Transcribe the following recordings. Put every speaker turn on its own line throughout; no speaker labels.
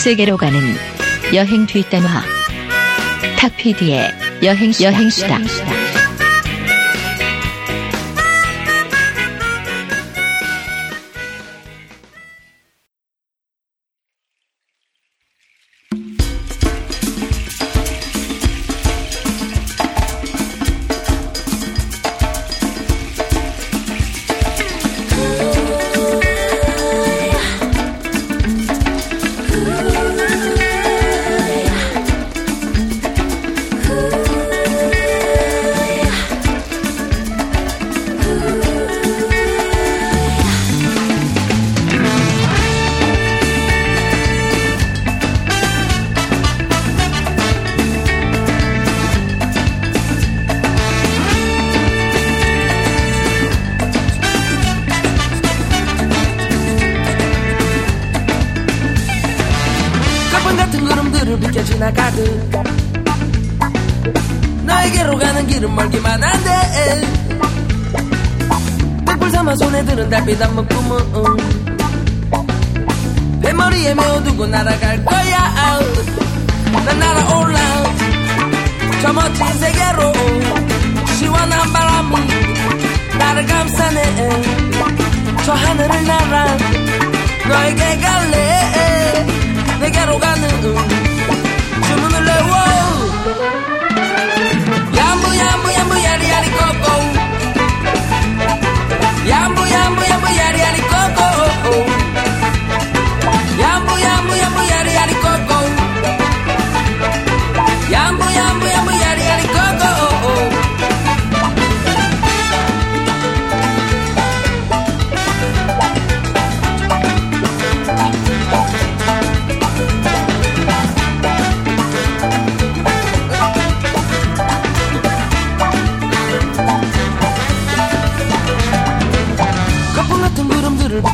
세계로 가는 여행 뒷담화 탁피디의 여행 여행수다.
여행수다.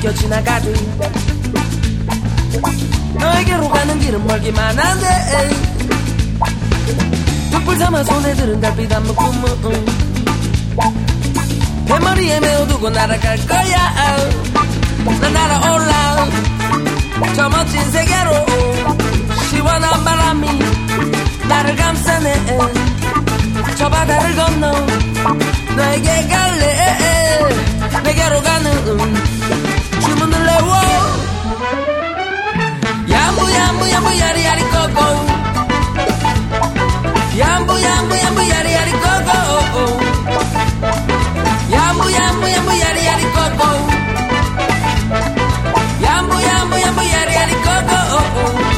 스쳐 지나가듯 너에게로 가는 길은 멀기만 한데 등불 삼아 손에 들은 달빛 한 묶음 대머리에 메어두고 날아갈 거야 난 날아올라. 저 멋진 세계로 시원한 바람이 나를 감싸네 저 바다를 건너 너에게 갈래 내게로 가는 lule wow Yambu yambu yambu yari yari go go Yambu yambu yari yari go go Yambu yambu yari yari go go Yambu yambu yari yari
go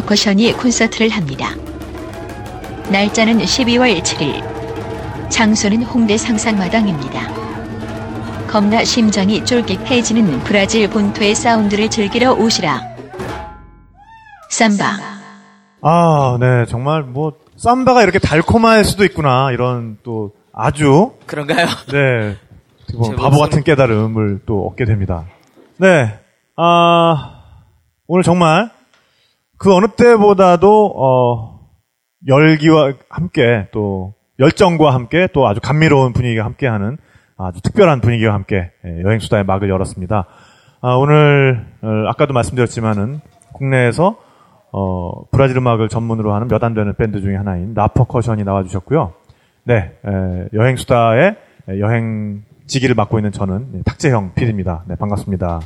퍼커션이 콘서트를 합니다. 날짜는 12월 7일. 장소는 홍대 상상마당입니다.
겁나 심장이 쫄깃해지는 브라질 본토의 사운드를 즐기러 오시라. 삼바.
아, 네. 정말 뭐, 삼바가 이렇게 달콤할 수도 있구나. 이런 또 아주.
그런가요?
네. 바보 같은 깨달음을 또 얻게 됩니다. 네. 아, 오늘 정말 그 어느 때보다도, 어, 열기와 함께 또 열정과 함께 또 아주 감미로운 분위기가 함께하는 아주 특별한 분위기와 함께 예, 여행 수다의 막을 열었습니다. 아, 오늘 어, 아까도 말씀드렸지만은 국내에서 어, 브라질 음악을 전문으로 하는 몇 안 되는 밴드 중에 하나인 라퍼커션이 나와주셨고요. 네, 에, 여행 수다의 여행 지기를 맡고 있는 저는 네, 탁재형 PD입니다. 네, 반갑습니다.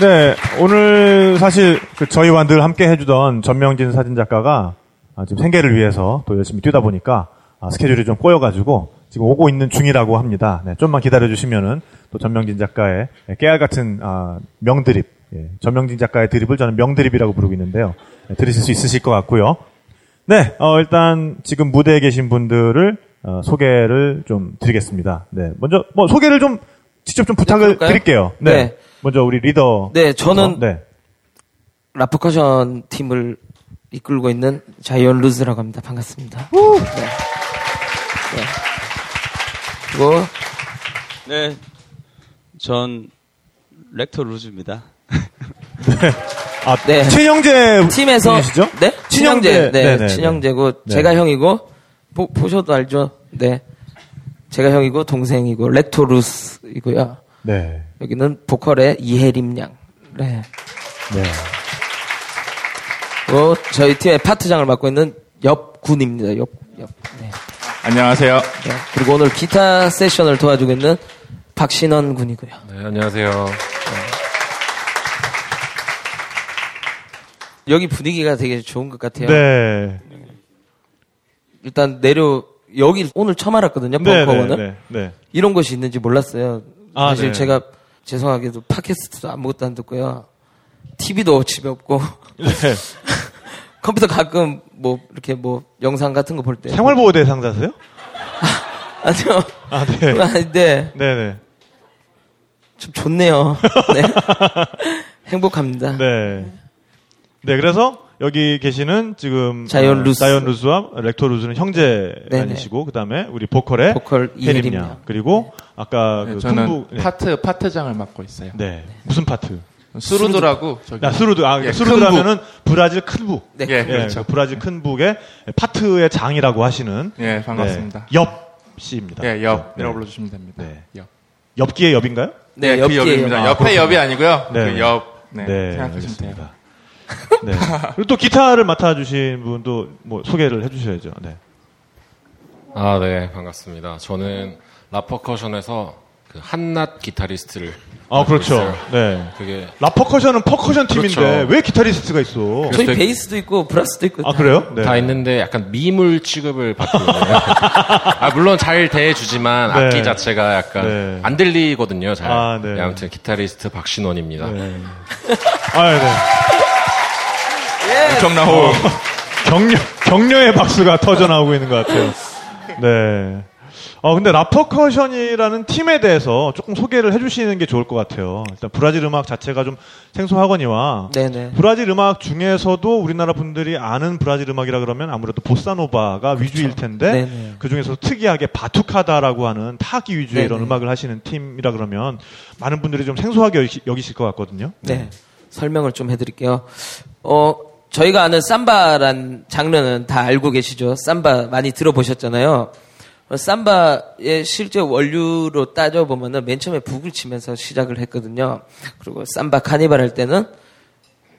네, 오늘 사실 그 저희와 늘 함께 해주던 전명진 사진작가가 아, 지금 생계를 위해서 또 열심히 뛰다 보니까 아, 스케줄이 좀 꼬여가지고 지금 오고 있는 중이라고 합니다. 네, 좀만 기다려주시면은 또 전명진 작가의 깨알 같은 아, 명드립, 예, 전명진 작가의 드립을 저는 명드립이라고 부르고 있는데요. 네, 들으실 수 있으실 것 같고요. 네, 어, 일단 지금 무대에 계신 분들을 어, 소개를 좀 드리겠습니다. 네, 먼저 뭐 소개를 좀 직접 좀 부탁을
그럴까요?
드릴게요. 네.
네.
먼저 우리 리더.
네, 저는
네.
라프커션 팀을 이끌고 있는 자이언 루즈라고 합니다. 반갑습니다. 네. 네. 그리고
네, 전 렉터 루즈입니다.
아,
네.
최영재
팀에서
분이시죠?
네 친형제 네,
네네네.
친형제고
네.
제가 형이고 보, 보셔도 알죠 네 제가 형이고 동생이고 렉토루스이고요
네.
여기는 보컬의 이혜림 양 네.
네.
그리고 저희 팀의 파트장을 맡고 있는 옆군입니다 옆, 옆 네.
안녕하세요.
네. 그리고 오늘 기타 세션을 도와주고 있는 박신원 군이고요
네, 안녕하세요.
여기 분위기가 되게 좋은 것 같아요
네.
일단 내려 여기 오늘 처음 알았거든요
네.
벙커원을
네. 네.
이런 곳이 있는지 몰랐어요.
아,
사실
네.
제가 죄송하게도 팟캐스트도 아무것도 안 듣고요. TV도 집에 없고
네.
컴퓨터 가끔 뭐 이렇게 뭐 영상 같은 거 볼 때
생활보호 대상자세요?
아니요.
아, 네.
아닌데
네, 네.
좀 좋네요. 네. 행복합니다.
네. 네, 그래서 여기 계시는 지금
자이언
어,
루스.
자이언 루스와 렉토 루스는 형제
네네.
아니시고 그다음에 우리 보컬의
보컬
혜림
이혜림
양.
양.
그리고 아까
네,
그
저는
큰북 네.
파트 파트장을 맡고 있어요.
네. 무슨 파트?
surdo라고 저기
아, surdo. 아,
예,
surdo라면은 브라질 큰 북.
네.
예,
예,
그렇죠.
그 브라질 큰 북의 파트의 장이라고 하시는
예, 반갑습니다.
네, 엽 씨입니다.
예, 엽이라고
네.
불러주시면 됩니다.
네.
엽.
엽기의 엽인가요?
네,
그
옆뒤에
엽입니다.
아,
옆에
그렇군요.
엽이 아니고요.
네.
그 엽. 네,
네,
생각하시면.
알겠습니다. 네. 그리고 또 기타를 맡아주신 분도 뭐 소개를 해주셔야죠. 네.
아, 네, 반갑습니다. 저는 라퍼커션에서 그 한낱 기타리스트를.
아, 그렇죠.
있어요.
네.
그게
라퍼커션은 퍼커션 팀인데
그렇죠.
왜 기타리스트가 있어?
저희
되게-
베이스도 있고 브라스도 있고
아, 그래요? 네.
다 있는데 약간 미물 취급을 받고 있네요. 아, 물론 잘 대해주지만
네.
악기 자체가 약간
네.
안 들리거든요, 잘.
아, 네.
네, 아무튼 기타리스트 박신원입니다.
네. 아, 네.
엄청난
어.
호흡.
격려, 격려의 박수가 터져 나오고 있는 것 같아요. 네. 어, 근데 라퍼커션이라는 팀에 대해서 조금 소개를 해주시는 게 좋을 것 같아요. 일단 브라질 음악 자체가 좀 생소하거니와
네네.
브라질 음악 중에서도 우리나라 분들이 아는 브라질 음악이라 그러면 아무래도 보사노바가 위주일 텐데
네네.
그 중에서 특이하게 바투카다라고 하는 타기 위주의 이런. 음악을 하시는 팀이라 그러면 많은 분들이 좀 생소하게 여기실 것 같거든요.
네. 설명을 좀 해드릴게요. 어, 저희가 아는 삼바란 장르는 다 알고 계시죠? 삼바 많이 들어보셨잖아요. 어, 삼바의 실제 원류로 따져보면은 맨 처음에 북을 치면서 시작을 했거든요. 그리고 삼바 카니발 할 때는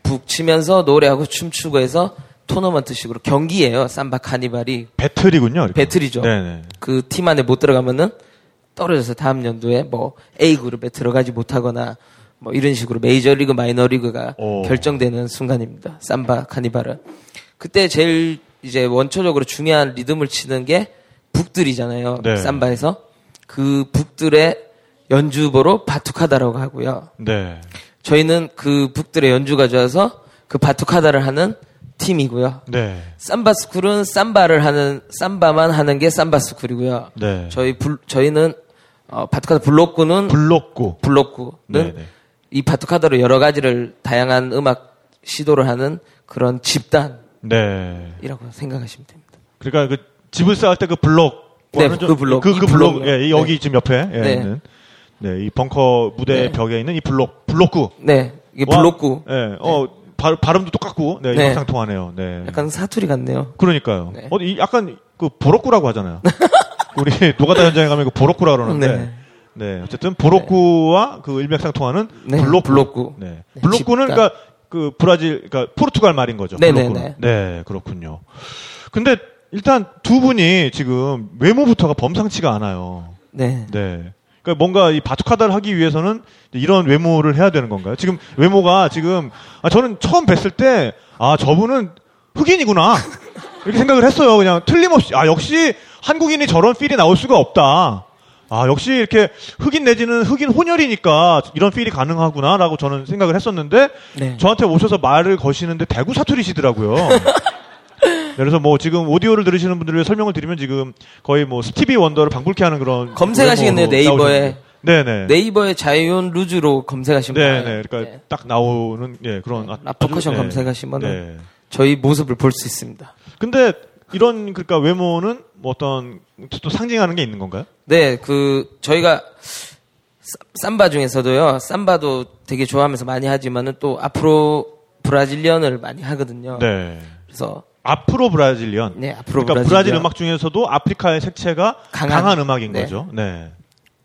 북 치면서 노래하고 춤추고 해서 토너먼트 식으로 경기예요. 삼바 카니발이.
배틀이군요. 이렇게.
배틀이죠.
네네.
그팀 안에 못 들어가면은 떨어져서 다음 연도에 뭐 A 그룹에 들어가지 못하거나 뭐 이런 식으로 메이저리그 마이너리그가
오.
결정되는 순간입니다. 삼바 카니발은 그때 제일 이제 원초적으로 중요한 리듬을 치는 게 북들이잖아요.
네.
삼바에서 그 북들의 연주법으로 batucada라고 하고요.
네.
저희는 그 북들의 연주가 좋아서 그 batucada를 하는 팀이고요.
네.
삼바 school은 삼바를 하는 삼바만 하는 게 삼바 school이고요.
네.
저희 불, 저희는 어, batucada bloco는 bloco. bloco는
네, 네.
이 batucada로 여러 가지를 다양한 음악 시도를 하는 그런 집단이라고
네.
생각하시면 됩니다.
그러니까 그 집을 쌓을 때 그 블록.
네,
좀-
그 블록.
그, 이그 블록. 예, 이 여기
네.
지금 옆에 예,
네.
있는. 네, 이 벙커 무대
네.
벽에 있는 이 블록, 블록구.
네, 이게
와,
블록구.
예, 어, 발, 발음도 똑같고, 네,
네.
일맥상통하네요. 네.
약간 사투리 같네요.
그러니까요.
네.
어, 이 약간 그 보록구라고 하잖아요. 우리 노가다 현장에 가면 그 보록구라 그러는데.
네.
네. 어쨌든 보록구와 그 일맥상통하는
네,
블록구.
블록구.
네.
네,
블록구는. 그러니까 그 브라질, 그러니까 포르투갈 말인 거죠.
네,
블록구는.
네,
네, 그렇군요. 근데 일단 두 분이 지금 외모부터가 범상치가 않아요.
네.
네. 그러니까 뭔가 이 바투카다를 하기 위해서는 이런 외모를 해야 되는 건가요? 지금 외모가 지금 아 저는 처음 뵀을 때 아 저분은 흑인이구나 이렇게 생각을 했어요. 그냥 틀림없이 아 역시 한국인이 저런 필이 나올 수가 없다. 아 역시 이렇게 흑인 내지는 흑인 혼혈이니까 이런 필이 가능하구나라고 저는 생각을 했었는데
네.
저한테 오셔서 말을 거시는데 대구 사투리시더라고요. 네, 그래서 뭐 지금 오디오를 들으시는 분들을 위해 설명을 드리면 지금 거의 뭐 스티비 원더를 방불케 하는 그런
검색하시겠네요, 네이버에.
네네.
네이버에 자이온 루즈로 검색하시면
네네. 그러니까
네.
딱 나오는 예 그런 아-
라퍼커션
아주, 예.
검색하시면 은
네.
저희 모습을 볼 수 있습니다.
근데 이런 그러니까 외모는 뭐 어떤 또 상징하는 게 있는 건가요?
네, 그 저희가 쌈- 삼바 중에서도요. 삼바도 되게 좋아하면서 많이 하지만은 또 앞으로 브라질리언을 많이 하거든요.
네.
그래서
아프로 브라질리언.
네, 앞으로
그러니까
브라질리언.
브라질 음악 중에서도 아프리카의 색채가 강한,
강한,
음악인
네.
거죠. 네.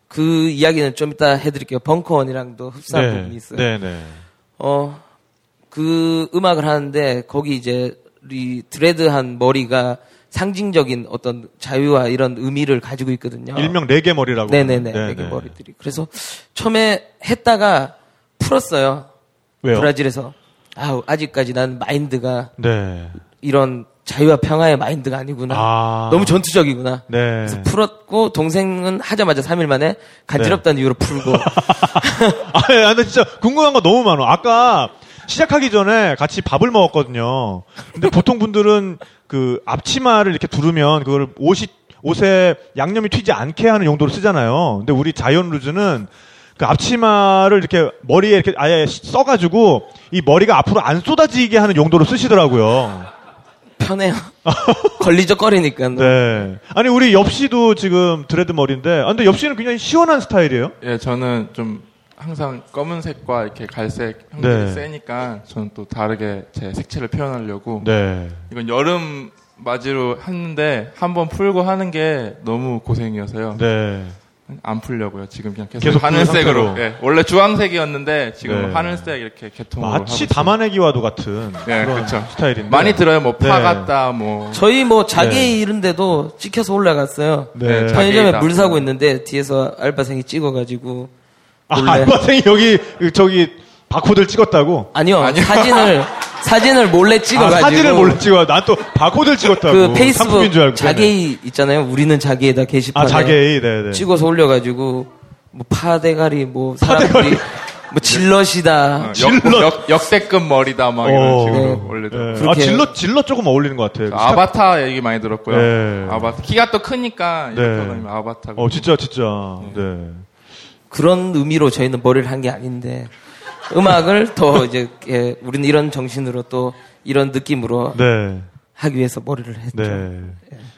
그 이야기는 좀 이따 해드릴게요. 벙커원이랑도 흡사한
네.
부분이 있어요.
네, 네.
어, 그 음악을 하는데 거기 이제 이 드레드한 머리가 상징적인 어떤 자유와 이런 의미를 가지고 있거든요.
일명 네개 머리라고.
네네네.
네,
네개
네.
머리들이. 그래서 처음에 했다가 풀었어요.
왜요?
브라질에서. 아, 아직까지 난 마인드가
네.
이런 자유와 평화의 마인드가 아니구나.
아.
너무 전투적이구나.
네.
그래서 풀었고 동생은 하자마자 3일 만에 간지럽다는 이유로 풀고
아, 예, 근데 진짜 궁금한 거 너무 많아. 아까 시작하기 전에 같이 밥을 먹었거든요. 근데 보통 분들은 그 앞치마를 이렇게 두르면 그걸 옷이 옷에 양념이 튀지 않게 하는 용도로 쓰잖아요. 근데 우리 자이언 루즈는 그 앞치마를 이렇게 머리에 이렇게 아예 써가지고 이 머리가 앞으로 안 쏟아지게 하는 용도로 쓰시더라고요.
편해요. 걸리적거리니까.
네. 아니 우리 엽씨도 지금 드레드 머리인데, 아, 근데 엽씨는 굉장히 시원한 스타일이에요.
예, 저는 좀 항상 검은색과 이렇게 갈색 형들이
네.
세니까 저는 또 다르게 제 색채를 표현하려고
네.
이건 여름 맞이로 했는데 한번 풀고 하는 게 너무 고생이어서요.
네.
안 풀려고요. 지금 그냥 계속,
계속 그
하늘색으로. 예, 원래 주황색이었는데 지금
네.
하늘색 이렇게 개통으로 하고
마치. 담아내기와도 같은
예,
그런
그렇죠.
스타일인데.
많이 들어요. 뭐
네.
파 같다, 뭐
저희 뭐
네.
이런데도 찍혀서 올라갔어요.
네.
네, 자-
편의점에
자개이다.
물 사고 있는데 뒤에서 알바생이 찍어가지고
아. 알바생이 여기 그 저기 바코드를 찍었다고.
아니요,
아니요.
사진을 사진을 몰래 찍어가지고
아, 사진을 몰래 찍어. 난또 바코드를 찍었다고.
그 페이스북
상품인 줄 알고.
자개이 있잖아요. 우리는 자개이다 게시판에
아, 자개이. 네, 네.
찍어서 올려가지고 뭐 파대가리 뭐 사람들이 뭐 질럿이다.
어,
질럿.
역, 역, 역 대급 머리다 막
어.
이런 식으로
네.
올리더라고요.
네. 아, 질럿 질럿 조금 어울리는 것 같아요.
아바타 얘기 많이 들었고요.
네.
아바타 키가 또 크니까
네.
아바타가.
어, 진짜 진짜. 네.
그런 의미로 저희는 머리를 한 게 아닌데 음악을 더 이제 예, 우리는 이런 정신으로 또 이런 느낌으로
네.
하기 위해서 머리를 했죠.
네.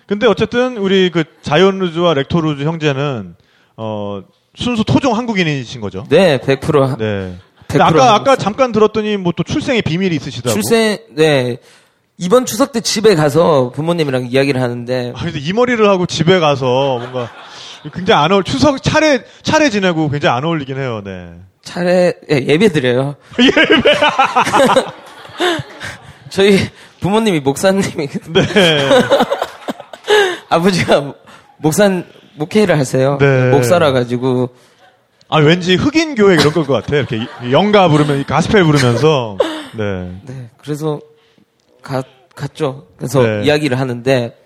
근데 어쨌든 우리 그 자이언 루즈와 렉토 루즈 형제는 어 순수 토종 한국인이신 거죠.
네, 100%.
네.
100%
근데 아까 아까 잠깐 들었더니 뭐 또 출생의 비밀이 있으시다고.
출생 네 이번 추석 때 집에 가서 부모님이랑 이야기를 하는데
아, 근데 이 머리를 하고 집에 가서 뭔가 굉장히 안 어울, 추석 차례, 차례 지내고 굉장히 안 어울리긴 해요, 네.
차례 예, 예배 드려요. 예배. 저희 부모님이 목사님이
네.
아버지가 목사 목회를 하세요.
네.
목사라 가지고
아, 왠지 흑인 교회 이런 걸 것 같아. 이렇게 이- 영가 부르면, 이 가스펠 부르면서. 네.
네 그래서 가, 갔죠. 그래서
네.
이야기를 하는데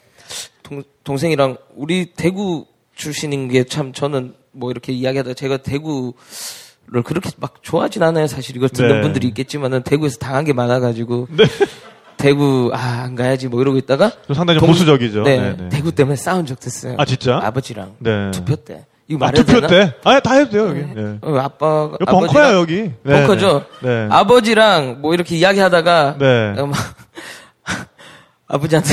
동, 동생이랑 우리 대구 출신인 게 참 저는 뭐 이렇게 이야기하다 제가 대구를 그렇게 막 좋아하진 않아요. 사실 이걸 듣는
네.
분들이 있겠지만은 대구에서 당한 게 많아가지고 대구 아 안 가야지 뭐 이러고 있다가
좀 상당히 좀
동-
보수적이죠.
네,
네, 네.
대구 때문에 싸운 적도 있어요.
아, 진짜?
아버지랑
네.
투표 때. 이거
아,
말해도
투표
되나?
때? 아, 다 해도 돼요, 여기. 네.
어, 아빠가
여기 벙커야, 여기. 네,
벙커죠.
네. 네.
아버지랑 뭐 이렇게 이야기하다가
네.
아버지한테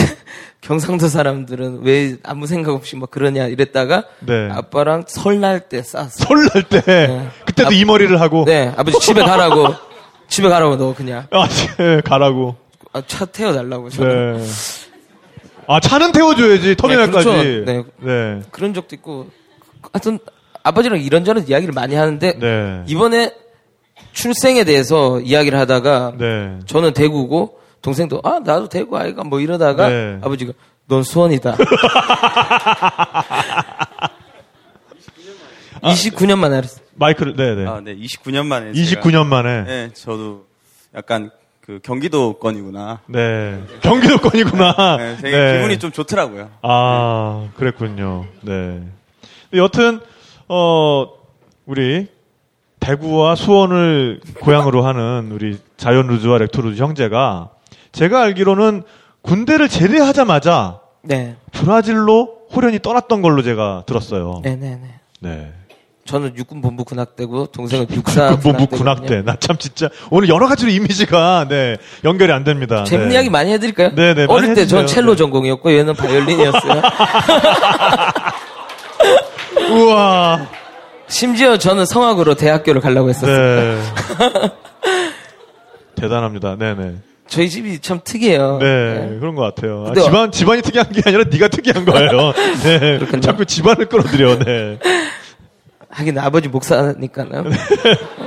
경상도 사람들은 왜 아무 생각 없이 막 그러냐 이랬다가
네.
아빠랑 설날 때 싸웠어.
설날 때. 그때도
아,
이 머리를 하고.
네, 아버지 집에 가라고. 집에 가라고 너 그냥
아, 예, 가라고.
아, 차 태워 달라고 저는
네. 아, 차는 태워줘야지, 터미널까지.
그렇죠. 네.
네.
그런 적도 있고 하여튼 아버지랑 이런저런 이야기를 많이 하는데
네.
이번에 출생에 대해서 이야기를 하다가
네.
저는 대구고 동생도 아 나도 대구 아이가 뭐 이러다가
네.
아버지가 넌 수원이다. 29년 만에 알았어.
마이크를, 네네.
아, 네, 29년 만에.
29년 만에.
네, 저도 약간 그 경기도권이구나.
네. 경기도권이구나.
네, 되게
네.
기분이 좀 좋더라고요.
아, 그랬군요. 네. 여튼, 어, 우리, 대구와 수원을 고향으로 하는 우리 자연 루즈와 렉토 루즈 형제가 제가 알기로는 군대를 제대하자마자
네.
브라질로 호련히 떠났던 걸로 제가 들었어요.
네네네.
네.
저는 육군 본부 군악대고 동생은 육사
군부
군악대거든요.
군악대. 나 참 진짜 오늘 여러 가지로 이미지가 네, 연결이 안 됩니다.
재밌는
네.
이야기 많이 해드릴까요?
네, 네,
어릴 때 전. 첼로
네.
전공이었고 얘는 바이올린이었어요.
우와.
심지어 저는 성악으로 대학교를 가려고 했었어요.
네. 대단합니다. 네네.
저희 집이 참 특이해요.
네, 그런 것 같아요. 아, 집안 집안이 특이한 게 아니라 네가 특이한 거예요. 네, 자꾸 집안을 끌어들여. 네,
하긴 아버지 목사니까요.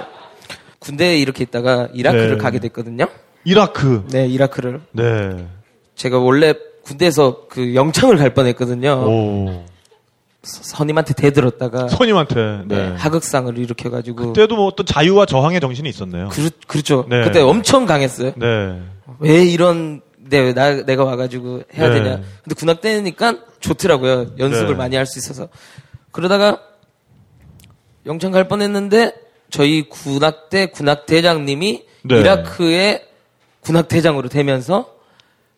군대에 이렇게 있다가 이라크를
네.
가게 됐거든요.
이라크.
네, 이라크를.
네,
제가 원래 군대에서 그 영창을 갈 뻔했거든요.
오,
선임한테 대들었다가
선임한테.
네,
네.
하극상을 일으켜가지고
그때도 뭐 어떤 자유와 저항의 정신이 있었네요.
그, 그렇죠.
네.
그때 엄청 강했어요.
네,
왜 이런 데 나, 내가 와가지고 해야
네.
되냐. 근데 군악대니까 좋더라고요. 연습을
네.
많이 할 수 있어서. 그러다가 영창 갈 뻔했는데 저희 군악대 군악대장님이
네.
이라크의 군악대장으로 되면서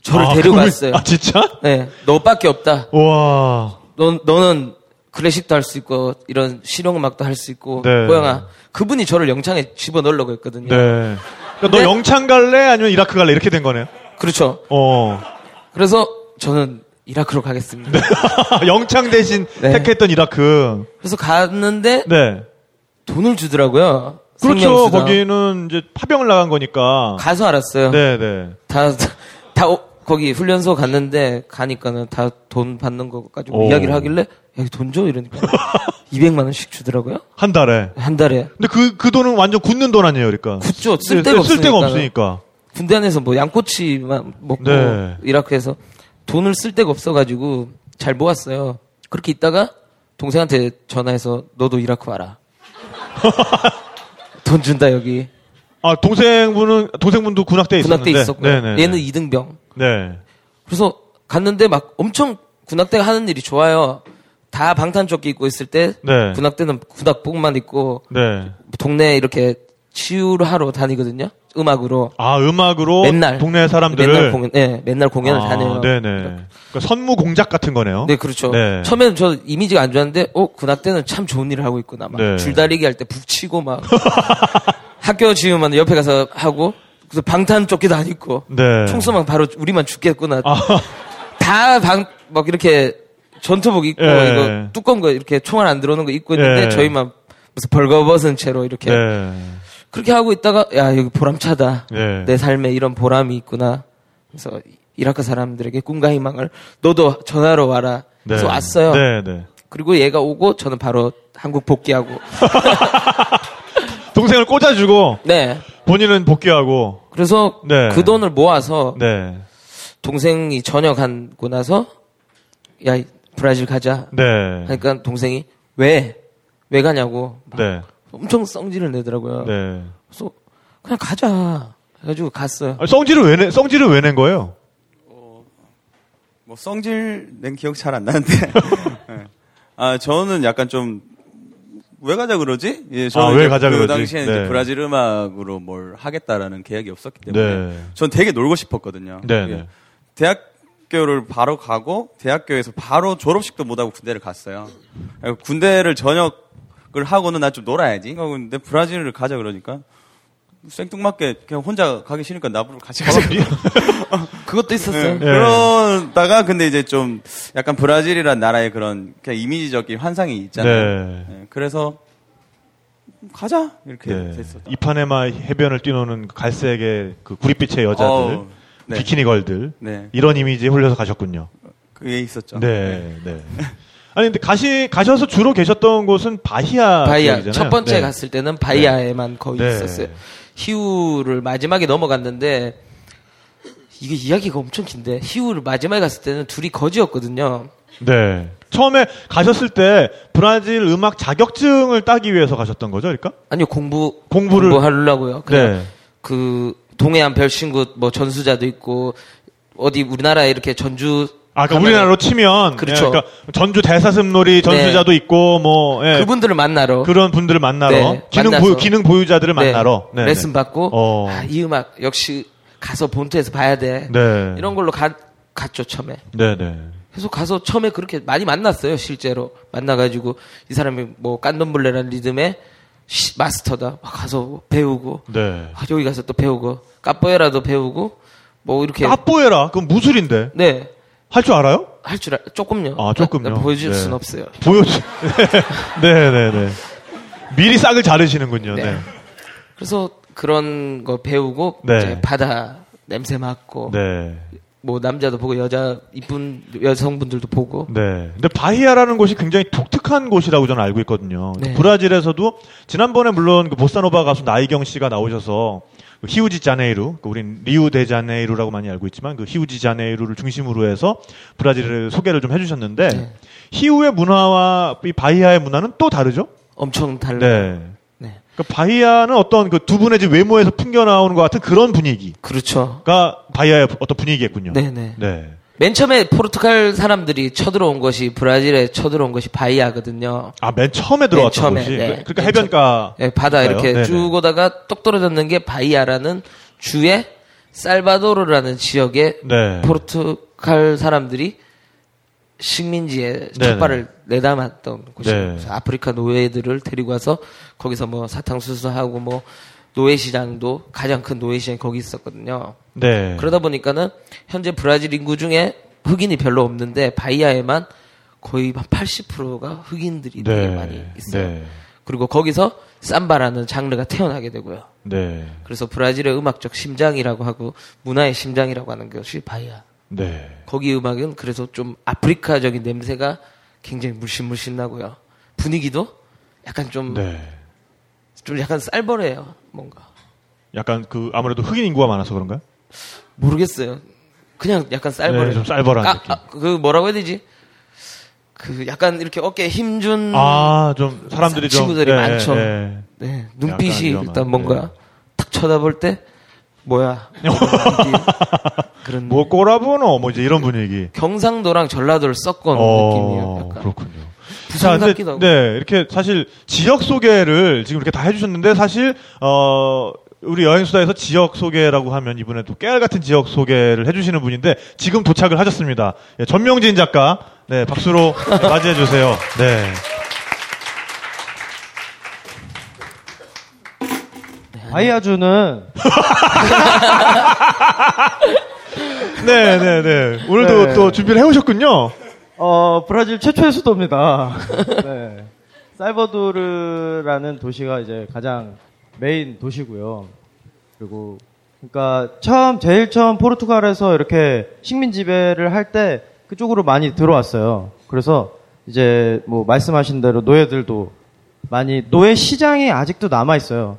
저를
아,
데려갔어요.
아 진짜?
네, 너밖에 없다.
와,
너, 너는 클래식도 할 수 있고 이런 실용음악도 할 수 있고
네.
고영아 그분이 저를 영창에 집어넣으려고 했거든요.
네. 그러니까 너 영창 갈래 아니면 이라크 갈래 이렇게 된 거네요.
그렇죠.
어,
그래서 저는 이라크로 가겠습니다.
영창 대신
네.
택했던 이라크.
그래서 갔는데
네.
돈을 주더라고요.
그렇죠.
생명수당.
거기는 이제 파병을 나간 거니까.
가서 알았어요.
네, 네.
다, 다, 어, 거기 훈련소 갔는데 가니까는 다 돈 받는 거 가지고
오.
이야기를 하길래 야, 돈 줘? 이러니까 200만 원씩 주더라고요.
한 달에.
한 달에.
근데 그, 그 돈은 완전 굳는 돈 아니에요, 그러니까.
굳죠. 쓸데가
쓸 데가
없으니까. 군대 안에서 뭐 양꼬치만 먹고
네.
이라크에서 돈을 쓸 데가 없어가지고 잘 모았어요. 그렇게 있다가 동생한테 전화해서 너도 이라크 와라. 돈 준다 여기.
아, 동생분은, 동생분도 군악대에 있었는데.
군악대 있었고
네네.
얘는 이등병.
네.
그래서 갔는데 막 엄청 군악대가 하는 일이 좋아요. 다 방탄조끼 입고 있을 때
네.
군악대는 군악복만 입고
네.
동네 이렇게 치유를 하러 다니거든요. 음악으로.
아, 음악으로.
맨날
동네 사람들을.
맨날 공연, 네, 맨날 공연을
아,
다녀요.
네 네. 그러니까 선무 공작 같은 거네요.
네, 그렇죠.
네.
처음에는 저 이미지가 안 좋았는데, 어, 군악대는 참 좋은 일을 하고 있구나. 막
네.
줄다리기 할 때 북치고 막 학교 지으면 옆에 가서 하고, 그래서 방탄 조끼도 안 입고,
네.
총 쏘면 바로 우리만 죽겠구나.
아,
다 방, 막 이렇게 전투복 입고,
예.
이거 두꺼운 거 이렇게 총알 안 들어오는 거 입고 있는데,
예.
저희만 무슨 벌거벗은 채로 이렇게.
네.
그렇게 하고 있다가, 야, 여기 보람차다.
네.
내 삶에 이런 보람이 있구나. 그래서 이라크 사람들에게 꿈과 희망을 너도 전화로 와라. 그래서
네.
왔어요.
네, 네.
그리고 얘가 오고 저는 바로 한국 복귀하고.
동생을 꽂아주고,
네.
본인은 복귀하고,
그래서
네.
그 돈을 모아서
네.
동생이 전역하고 나서 야 브라질 가자.
네.
하니까 동생이 왜? 왜 가냐고 막
네.
엄청 성질을 내더라고요.
네.
그래서 그냥 가자. 해가지고 갔어요.
아, 성질을 왜 내, 성질을 왜 낸 거예요?
뭐 성질 낸 기억 잘 안 나는데. 네. 아 저는 약간 좀 왜 가자 그러지? 예,
아,
저는
왜
이제
가자
그
그러지?
당시에는
네.
이제 브라질 음악으로 뭘 하겠다라는 계획이 없었기 때문에
네.
전 되게 놀고 싶었거든요.
네,
예.
네.
대학교를 바로 가고 대학교에서 바로 졸업식도 못 하고 군대를 갔어요. 군대를 전역을 하고는 나 좀 놀아야지. 하고 근데 브라질을 가자 그러니까 생뚱맞게 그냥 혼자 가기 싫으니까 나보고 같이 가자.
그것도 있었어요.
네. 그러다가 근데 이제 좀 약간 브라질이란 나라의 그런 그냥 이미지적인 환상이 있잖아요.
네.
네, 그래서 가자 이렇게
네.
됐었죠.
이파네마 해변을 뛰노는 그 갈색의 그 구릿빛의 여자들,
어우, 네.
비키니 걸들
네,
이런 이미지에 홀려서 가셨군요.
그게 있었죠.
네, 네. 아니 근데 가시 가셔서 주로 계셨던 곳은 바히아
바이아
지역이잖아요.
첫 번째
네.
갔을 때는 바이아에만 거의
네.
있었어요. 히우를 마지막에 넘어갔는데 이게 이야기가 엄청 긴데 히우를 마지막에 갔을 때는 둘이 거지였거든요.
네. 처음에 가셨을 때 브라질 음악 자격증을 따기 위해서 가셨던 거죠, 그러니까?
아니요 공부
공부를-
공부하려고요. 그냥
네.
그 동해안 별신굿 뭐 전수자도 있고 어디 우리나라에 이렇게 전주
아, 그러니까 우리나라로 치면
그렇죠.
예, 그러니까 전주 대사슴놀이 전수자도 있고 뭐 예,
그분들을 만나러.
그런 분들을 만나러.
네,
기능. 보유 기능 보유자들을
네,
만나러. 네,
레슨 받고
어.
아, 이 음악 역시 가서 본토에서 봐야 돼.
네.
이런 걸로 가, 갔죠 처음에.
네, 네.
그래서 가서 처음에 그렇게 많이 만났어요 실제로. 만나가지고 이 사람이 뭐 깐돈블레라는 리듬의 시- 마스터다. 막 가서 배우고.
네.
아, 여기 가서 또 배우고. 까뽀에라도 배우고. 뭐 이렇게.
까뽀에라? 그건 무술인데.
네
할 줄 알아요?
할 줄 알, 조금요.
아, 조금요?
나 보여줄
네.
수는 없어요.
보여주. 네, 네, 네. 미리 싹을 자르시는군요. 네.
네. 그래서 그런 거 배우고
네.
이제 바다 냄새 맡고
네.
뭐 남자도 보고 여자 이쁜 여성분들도 보고
네. 근데 바히아라는 곳이 굉장히 독특한 곳이라고 저는 알고 있거든요.
네.
브라질에서도 지난번에 물론 그 보사노바 가수 나이경 씨가 나오셔서 그 히우지 자네이루, 그 우린 리우 데 자네이루라고 많이 알고 있지만 그 히우지 자네이루를 중심으로 해서 브라질을 소개를 좀 해주셨는데
네.
히우의 문화와 이 바히아의 문화는 또 다르죠?
엄청 달라요.
네.
네.
그러니까 바히아는 어떤 그 두 분의 집 외모에서 풍겨 나오는 것 같은 그런 분위기가
그렇죠.
바히아의 어떤 분위기겠군요.
네네.
네.
맨 처음에 포르투갈 사람들이 쳐들어온 것이 브라질에 쳐들어온 것이 바이아거든요.
아, 맨 처음에 들어왔던
처음에,
곳이.
네.
그러니까
맨
해변가.
예, 바다 이렇게
네네.
쭉 오다가 똑 떨어졌는 게 바이아라는 주의 살바도르라는 지역에
네.
포르투갈 사람들이 식민지에. 첫발을 내담았던 곳이에요.
네.
그래서 아프리카 노예들을 데리고 와서 거기서 뭐 사탕수수하고 뭐 노예시장도 가장 큰 노예시장이 거기 있었거든요.
네.
그러다 보니까는 현재 브라질 인구 중에 흑인이 별로 없는데 바이아에만 거의 한 80%가 흑인들이 되게 많이 있어요.
네.
그리고 거기서 삼바라는 장르가 태어나게 되고요.
네.
그래서 브라질의 음악적 심장이라고 하고 문화의 심장이라고 하는 것이 바이아.
네.
거기 음악은 그래서 좀 아프리카적인 냄새가 굉장히 물씬물씬 나고요. 분위기도 약간 좀,
네.
좀 약간 쌀벌해요. 뭔가.
약간 그 아무래도 흑인 인구가 많아서 그런가요?
모르겠어요. 그냥 약간 쌀벌해.
네, 좀 쌀벌한
아,
느낌.
아, 그 뭐라고 해야 되지? 그 약간 이렇게 어깨에 힘준
아, 좀 사람들이 좀
친구들이
네,
많죠.
네.
네, 눈빛이
위험한,
일단 뭔가
네.
탁 쳐다볼 때 뭐야. 그런
뭐 꼬라보노 뭐 이제 이런 분위기.
경상도랑 전라도를 섞은
어,
느낌이에요. 약간.
그렇군요.
부산
자, 근데,
같기도 하고.
네, 이렇게 사실 지역 소개를 지금 이렇게 다 해주셨는데 사실 어 우리 여행수다에서 지역 소개라고 하면 이번에 또 깨알 같은 지역 소개를 해주시는 분인데 지금 도착을 하셨습니다. 예, 전명진 작가, 네 박수로 네, 맞이해 주세요. 네.
바이아주는
네, 네, 네. 오늘도
네.
또 준비를 해오셨군요.
어, 브라질 최초의 수도입니다. 네. 살버도르라는 도시가 이제 가장 메인 도시고요. 그리고 그러니까 처음 제일 처음 포르투갈에서 이렇게 식민 지배를 할 때 그쪽으로 많이 들어왔어요. 그래서 이제 뭐 말씀하신 대로 노예들도 많이 노예 시장이 아직도 남아 있어요.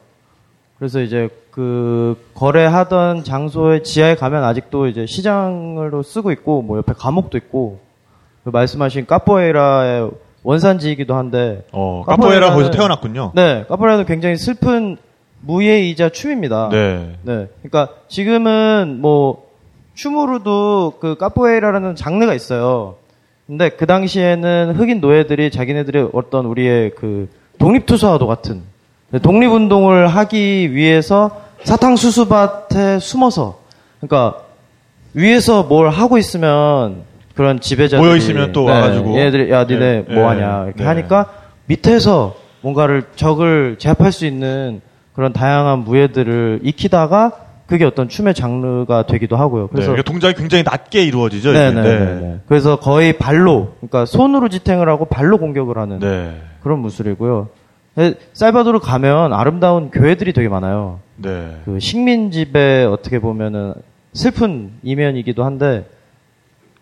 그래서 이제 그 거래하던 장소의 지하에 가면 아직도 이제 시장으로 쓰고 있고 뭐 옆에 감옥도 있고 그 말씀하신 카포에이라의 원산지이기도 한데
어,
카포에라는-
거기서 태어났군요.
네 카포에라는 굉장히 슬픈 무예이자 춤입니다.
네.
네. 그러니까 지금은 뭐 춤으로도 그 카포에이라라는 장르가 있어요. 근데 그 당시에는 흑인 노예들이 자기네들의 어떤 우리의 그 독립투사와도 같은 네, 독립운동을 하기 위해서 사탕수수밭에 숨어서 그러니까 위에서 뭘 하고 있으면 그런 지배자들이
모여 있으면 또 와가지고.
얘들이 야 니네
네.
뭐
네.
하냐 이렇게
네.
하니까 밑에서 뭔가를 적을 제압할 수 있는 그런 다양한 무예들을 익히다가 그게 어떤 춤의 장르가 되기도 하고요.
그래서
그래서
동작이 굉장히 낮게 이루어지죠. 이게.
네네네. 그래서 거의 발로, 그러니까 손으로 지탱을 하고 발로 공격을 하는
네.
그런 무술이고요. 네, 살바도르 가면 아름다운 교회들이 되게 많아요.
네.
그 식민지배 어떻게 보면은 슬픈 이면이기도 한데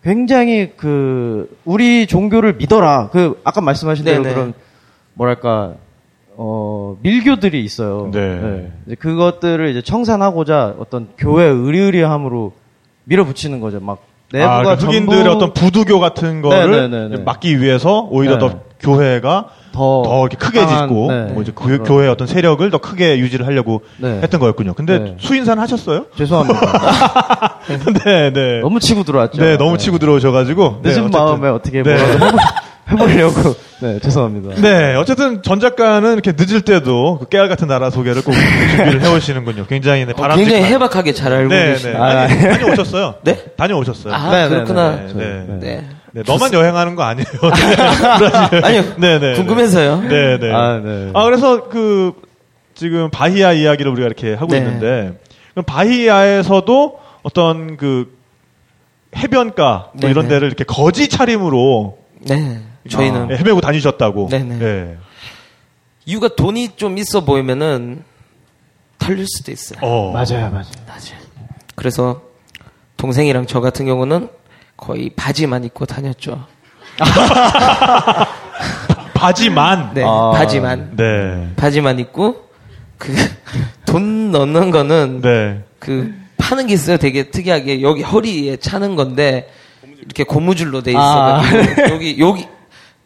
굉장히 그 우리 종교를 믿어라. 그 아까 말씀하신 대로
네네.
그런 뭐랄까 어 밀교들이 있어요.
네.
이제 그것들을 이제 청산하고자 어떤 교회 의리의리함으로 밀어붙이는 거죠. 막 내부가
아, 그러니까 흑인들의
전부
어떤 부두교 같은 거를
네네네네.
막기 위해서 오히려
네.
더 교회가
더,
더 이렇게 크게
강한,
짓고
네.
뭐 이제 교,
그런-
교회의 어떤 세력을 더 크게 유지를 하려고
네.
했던 거였군요. 근데
네.
수인산 하셨어요?
죄송합니다.
네, 네.
너무 치고 들어왔죠.
네, 너무 치고 들어오셔가지고. 네,
늦은. 마음에 어떻게
네.
뭐라도 해보, 해보려고. 네, 죄송합니다.
네, 어쨌든 전 작가는 이렇게 늦을 때도 그 깨알 같은 나라 소개를 꼭 준비를 해오시는군요. 굉장히 네,
어,
바람직한.
굉장히 해박하게 잘 알고
네,
계시네요.
네.
아,
아니,
아니.
다녀오셨어요.
네?
다녀오셨어요.
아,
네, 네,
그렇구나.
네, 네.
네.
네, 너만 여행하는 거 아니에요.
아니요.
네, 네.
궁금해서요.
네, 네.
아, 네.
아, 그래서 그, 지금 바히아 이야기를 우리가 이렇게 하고
네.
있는데, 그럼 바히아에서도 어떤 그 해변가 뭐
네,
이런
네.
데를 이렇게 거지 차림으로
네. 저희는
예, 헤매고 다니셨다고.
네, 네.
예.
이유가 돈이 좀 있어 보이면은 털릴 수도 있어요.
어.
맞아요, 맞아요.
맞아요. 그래서 동생이랑 저 같은 경우는 거의 바지만 입고 다녔죠.
바지만.
네,
아.
바지만
네.
바지만 입고 그 돈 넣는 거는
네.
그 파는 게 있어요. 되게 특이하게 여기 허리에 차는 건데 이렇게 고무줄로 돼
아.
있어가지고 여기 여기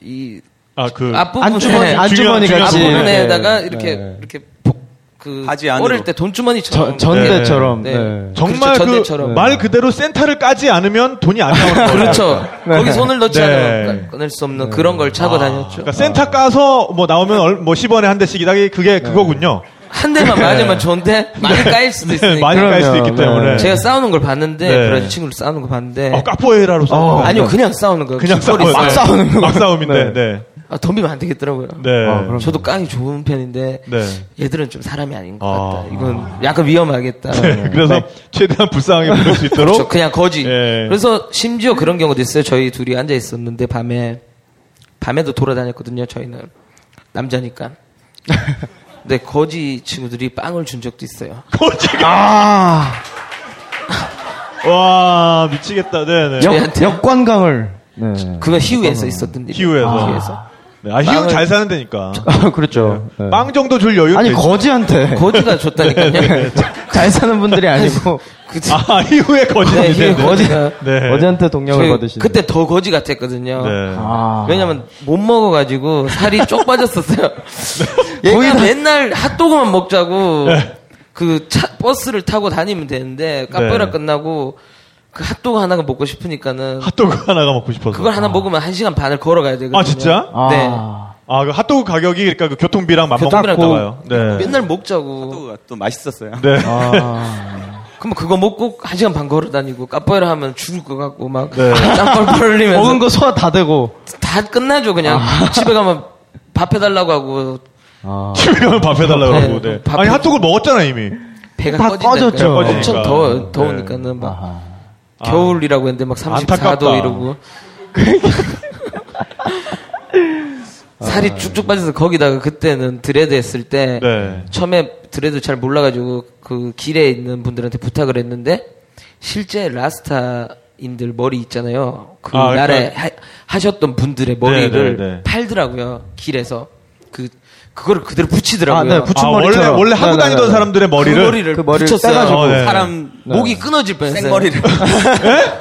이
아, 그.
앞부분에
안주머니, 안주머니 같이.
앞부분에다가
네.
이렇게
네.
이렇게 복- 그
바지 안으로.
어릴 때 돈주머니처럼
저- 전대처럼.
네.
네.
정말
그렇죠,
그
전대처럼.
말 그대로 센터를 까지 않으면 돈이 안 나오는 거예요.
그렇죠. 거기 손을 넣지
네.
않으면 꺼낼 수 없는 그런 걸 차고 다녔죠.
그러니까 센터 까서 뭐 나오면 얼- 뭐 10원에 한 대씩 이다 그게 그거군요.
한 대만 맞으면 좋은데 많이 까일 수도
네,
있으니까.
많이 깔 수도 있기
그럼요.
때문에.
네.
제가 싸우는 걸 봤는데
네.
브라질 친구를 싸우는 거 봤는데
어, 카포에이라로 싸우는 거
아니요 그냥 싸우는 거예요.
그냥 싸우
깃털이
막. 싸우는 거. 막 싸움인데. 네.
아, 덤비면 안 되겠더라고요.
네.
아.
저도 깡이 좋은 편인데
네.
얘들은 좀 사람이 아닌 것
아.
같다. 이건 약간 위험하겠다.
네, 그래서 최대한 불쌍하게 부를 수 있도록
그렇죠. 그냥 거지.
예.
그래서 심지어 그런 경우도 있어요. 저희 둘이 앉아 있었는데 밤에 밤에도 돌아다녔거든요. 저희는 남자니까. 근데 거지 친구들이 빵을 준 적도 있어요.
거지가 와 미치겠다. 네네.
저희한테.
역, 역관광을. 네.
그건 희우에서 있었던 일.
희우에서.
희우에서.
네, 아, 희우
빵을-
잘 사는 데니까.
아, 그렇죠. 네.
빵 정도 줄 여유.
아니, 거지한테.
거지가 줬다니까요.
잘 사는 분들이 아니고,
그치.
아, 희우의 거지.
네, 희우 거지.
네.
거지한테 동력을 받으시는.
그때 더 거지 같았거든요.
네.
아.
왜냐면 못 먹어가지고 살이 쪽 빠졌었어요. 얘가 맨날 핫도그만 먹자고 그 차, 버스를 타고 다니면 되는데 카페라
네.
끝나고 그 핫도그 하나가 먹고 싶으니까는
핫도그 하나가 먹고 싶어서.
그걸 하나 먹으면 한 시간 반을 걸어가야 되거든요.
아, 진짜?
아.
네.
아, 그 핫도그 가격이 그러니까 그 교통비랑 맞먹고
교통비랑
나가요. 네.
맨날 먹자고.
또, 또 맛있었어요.
네.
그럼 그거 먹고 한 시간 반 걸어 다니고 카페라 하면 죽을 것 같고 막
네.
땀 뻘뻘 흘리면서
먹은 거 소화 다 되고.
다 끝나죠 그냥 집에 가면 밥 해달라고 하고
아.
집에 가면 밥 해달라고
네.
그러고. 네.
밥
아니,
해-
핫도그를 먹었잖아, 이미.
배가
다. 꺼졌죠.
꺼지니까.
엄청 더워
네.
더우니까는 막
아하.
겨울이라고 했는데 막 34도
안타깝다.
이러고 살이 쭉쭉 빠져서 거기다가 그때는 드레드 했을 때
네.
처음에 드레드 잘 몰라가지고 그 길에 있는 분들한테 부탁을 했는데 실제 라스타인들 머리 있잖아요. 그
아,
날에
그러니까-
하, 하셨던 분들의 머리를
네, 네, 네.
팔더라고요. 길에서 그 그거를 그대로 붙이더라고요.
아, 네, 붙-
아, 원래. 원래 하고
네, 네,
다니던
네.
사람들의 머리를.
그 머리를,
그 머리를
붙였어요.
어, 네.
사람
목이 끊어질 뻔했어요.
생머리를.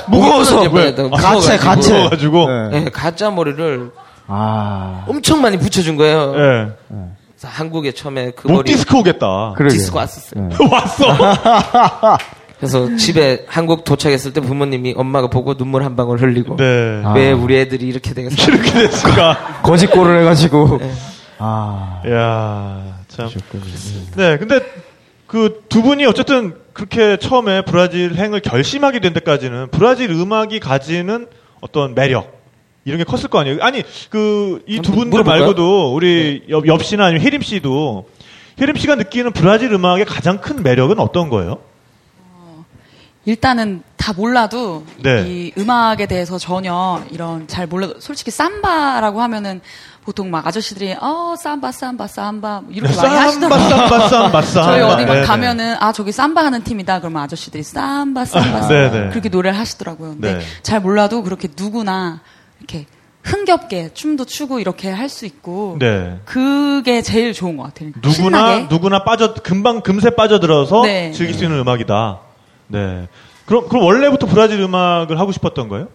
무거워서
왜?
가채, 가채.
무거워가지고.
네.
네, 가짜 머리를
아.
엄청 많이 붙여준 거예요.
예.
그래서 한국에 처음에 그
목
머리
디스크 오겠다.
그러게.
디스코 왔었어요.
왔어.
그래서 집에 한국 도착했을 때 부모님이 엄마가 보고 눈물 한 방울 흘리고
네.
왜 우리 애들이 이렇게 되겠어?
이렇게 됐을까.
거짓골을 해가지고. 아,
이야, 참. 네, 근데 그 두 분이 어쨌든 그렇게 처음에 브라질 행을 결심하게 된 데까지는 브라질 음악이 가지는 어떤 매력 이런 게 컸을 거 아니에요. 아니 그 이 두 분들
물어볼까요?
말고도 우리 옆, 옆 씨나 아니면 혜림 씨도 혜림 씨가 느끼는 브라질 음악의 가장 큰 매력은 어떤 거예요?
일단은 다 몰라도
네.
이 음악에 대해서 전혀 이런 잘 몰라도 솔직히 삼바라고 하면은 보통 막 아저씨들이 어 삼바 삼바 삼바 이렇게 많이 하시더라고요.
삼바 삼바 삼바.
저희 어디 막
네네.
가면은 아 저기 삼바 하는 팀이다 그러면 아저씨들이 삼바 삼바 삼바
네네.
그렇게 노래를 하시더라고요. 근데
네.
잘 몰라도 그렇게 누구나 이렇게 흥겹게 춤도 추고 이렇게 할 수 있고
네.
그게 제일 좋은 것 같아요.
누구나
신나게.
누구나 빠져 금방 금세 빠져들어서
네.
즐길 수 있는 음악이다. 네. 그럼 그럼 원래부터 브라질 음악을 하고 싶었던 거예요?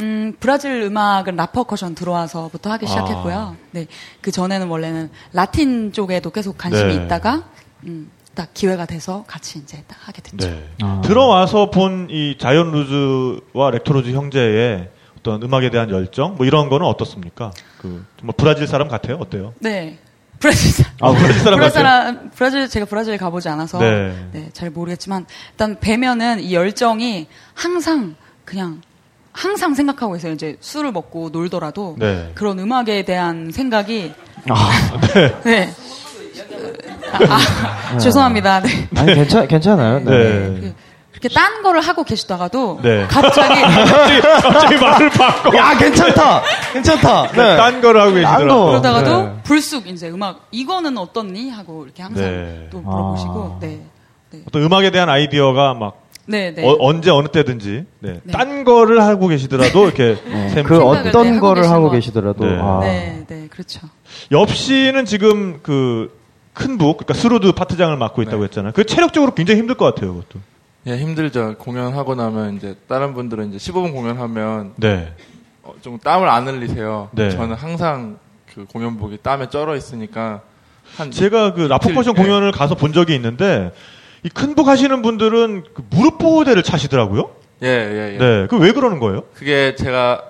음, 브라질 음악은 라퍼커션 들어와서부터 하기 시작했고요. 네. 그 전에는 원래는 라틴 쪽에도 계속 관심이
네.
있다가, 음, 딱 기회가 돼서 같이 이제 딱 하게 됐죠.
네. 들어와서 본 이 자이언 루즈와 렉토로즈 형제의 어떤 음악에 대한 열정 뭐 이런 거는 어떻습니까? 그 정말 브라질 사람 같아요? 어때요?
네. 브라질 사람.
아, 브라질 사람
브라질
같아요?
사람, 브라질, 제가 브라질 가보지 않아서,
네.
네. 잘 모르겠지만, 일단 뵈면은 이 열정이 항상 그냥, 항상 생각하고 있어요. 이제 술을 먹고 놀더라도,
네.
그런 음악에 대한 생각이,
네.
네. 아, 아, 죄송합니다. 네.
아니, 괜찮, 괜찮아요. 네.
네.
그렇게 딴 거를 하고 계시다가도
네.
갑자기
갑자기 말을 바꿔.
야, 괜찮다! 괜찮다! 네.
딴 거를 하고 계시더라고요.
거.
그러다가도
네.
불쑥 이제 음악 이거는 어떻니 하고 이렇게 항상
네.
또 물어보시고
아.
네.
어떤 음악에 대한 아이디어가 막
네, 네.
어, 언제 어느 때든지 네.
네.
딴 거를 하고 계시더라도 이렇게 샘-
그
네,
어떤
하고
거를 하고
것
계시더라도.
네.
아.
네, 네, 그렇죠.
옆 씨는 지금 그 큰북 그러니까 surdo 파트장을 맡고 있다고
네.
했잖아요. 그 체력적으로 굉장히 힘들 것 같아요, 그것도.
예, 힘들죠. 공연하고 나면 이제 다른 분들은 이제 15분 공연하면
네.
어, 좀 땀을 안 흘리세요.
네.
저는 항상 그 공연복이 땀에 쩔어 있으니까 한
제가 그 라퍼커션
네.
공연을 가서 본 적이 있는데 이 큰 북 하시는 분들은 그 무릎 보호대를 차시더라고요.
예, 예, 예.
네. 그 왜 그러는 거예요?
그게 제가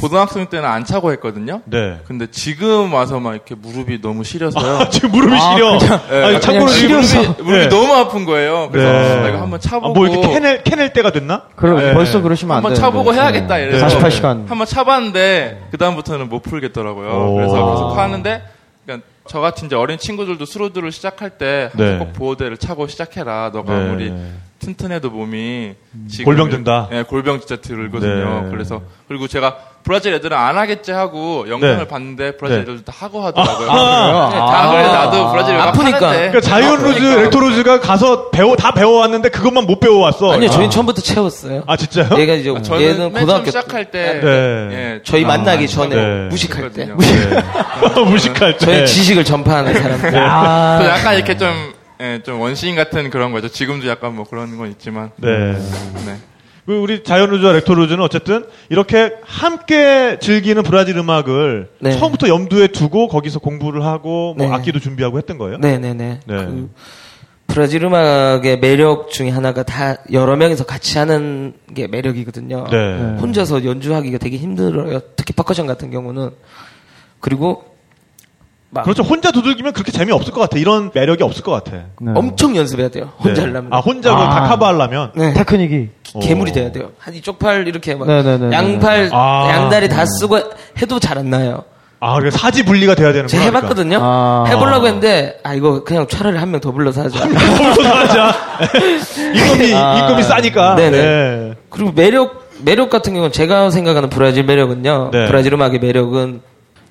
고등학생 때는 안 차고 했거든요.
네.
근데 지금 와서 막 이렇게 무릎이 너무 시려서요.
아, 지금 무릎이 시려.
예,
아니, 참고로
그냥 시려서.
무릎이,
무릎이
네.
너무 아픈 거예요. 그래서
네.
아, 이거 한번 차보고
아, 뭐 이렇게 캐낼, 캐낼 때가 됐나?
그럼
네.
벌써 그러시면 안
한번
되는데.
차보고 해야겠다
네.
이래서
48시간.
한번 차봤는데 그 다음부터는 못 풀겠더라고요.
오.
그래서 계속 하는데 그러니까 저 같은 이제 어린 친구들도 스로드를 시작할 때
네.
항상 꼭 보호대를 차고 시작해라. 너가
네.
아무리 튼튼해도 몸이 지금
골병 든다.
네, 골병 진짜 들거든요.
네.
그래서 그리고 제가 브라질 애들은 안 하겠지 하고 영상을
네.
봤는데 브라질
네.
애들도 다 하고 하더라고요.
그래요?
네, 다 그래 나도 브라질 음악
아프니까.
하는데
그러니까 자이언 루즈,
아프니까.
렉토로즈가 가서 배워, 다 배워왔는데 그것만 못 배워왔어.
아니요, 저희는 처음부터 채웠어요.
아, 진짜요?
얘가 이제
아, 저는
얘는
맨 처음
고등학교 때
시작할 때
네.
예,
저희
아,
만나기
아,
전에
네.
무식할 때
그랬거든요.
네. 무식할 때.
저희 지식을 전파하는 사람들.
그래서 약간 이렇게 좀, 예, 좀 원시인 같은 그런 거죠. 지금도 약간 뭐 그런 건 있지만.
네.
네.
그 우리 루즈와 렉토로즈는 어쨌든 이렇게 함께 즐기는 브라질 음악을
네.
처음부터 염두에 두고 거기서 공부를 하고 뭐
네.
악기도 준비하고 했던 거예요?
네네네.
네.
그 브라질 음악의 매력 중에 하나가 다 여러 명이서 같이 하는 게 매력이거든요.
네.
혼자서 연주하기가 되게 힘들어요. 특히 퍼커션 같은 경우는. 그리고 막
그렇죠. 혼자 두들기면 그렇게 재미없을 것 같아. 이런 매력이 없을 것 같아.
네.
엄청 연습해야 돼요. 혼자
네.
하려면.
아, 혼자 그걸 다
아.
커버하려면?
네.
테크닉이.
괴물이
오.
돼야 돼요. 한 이쪽 팔 이렇게 막
네네네네.
양팔
아.
양다리 다 쓰고 해도 잘 안 나요.
아, 그러니까 사지 분리가 돼야 되는
제가
거야.
해봤거든요.
아.
해보려고 했는데 아 이거 그냥 차라리 한 명 더 불러서 하자.
하자. 임금이,
아.
임금이 싸니까.
네네.
네.
그리고 매력 매력 같은 경우는 제가 생각하는 브라질 매력은요.
네.
브라질 음악의 매력은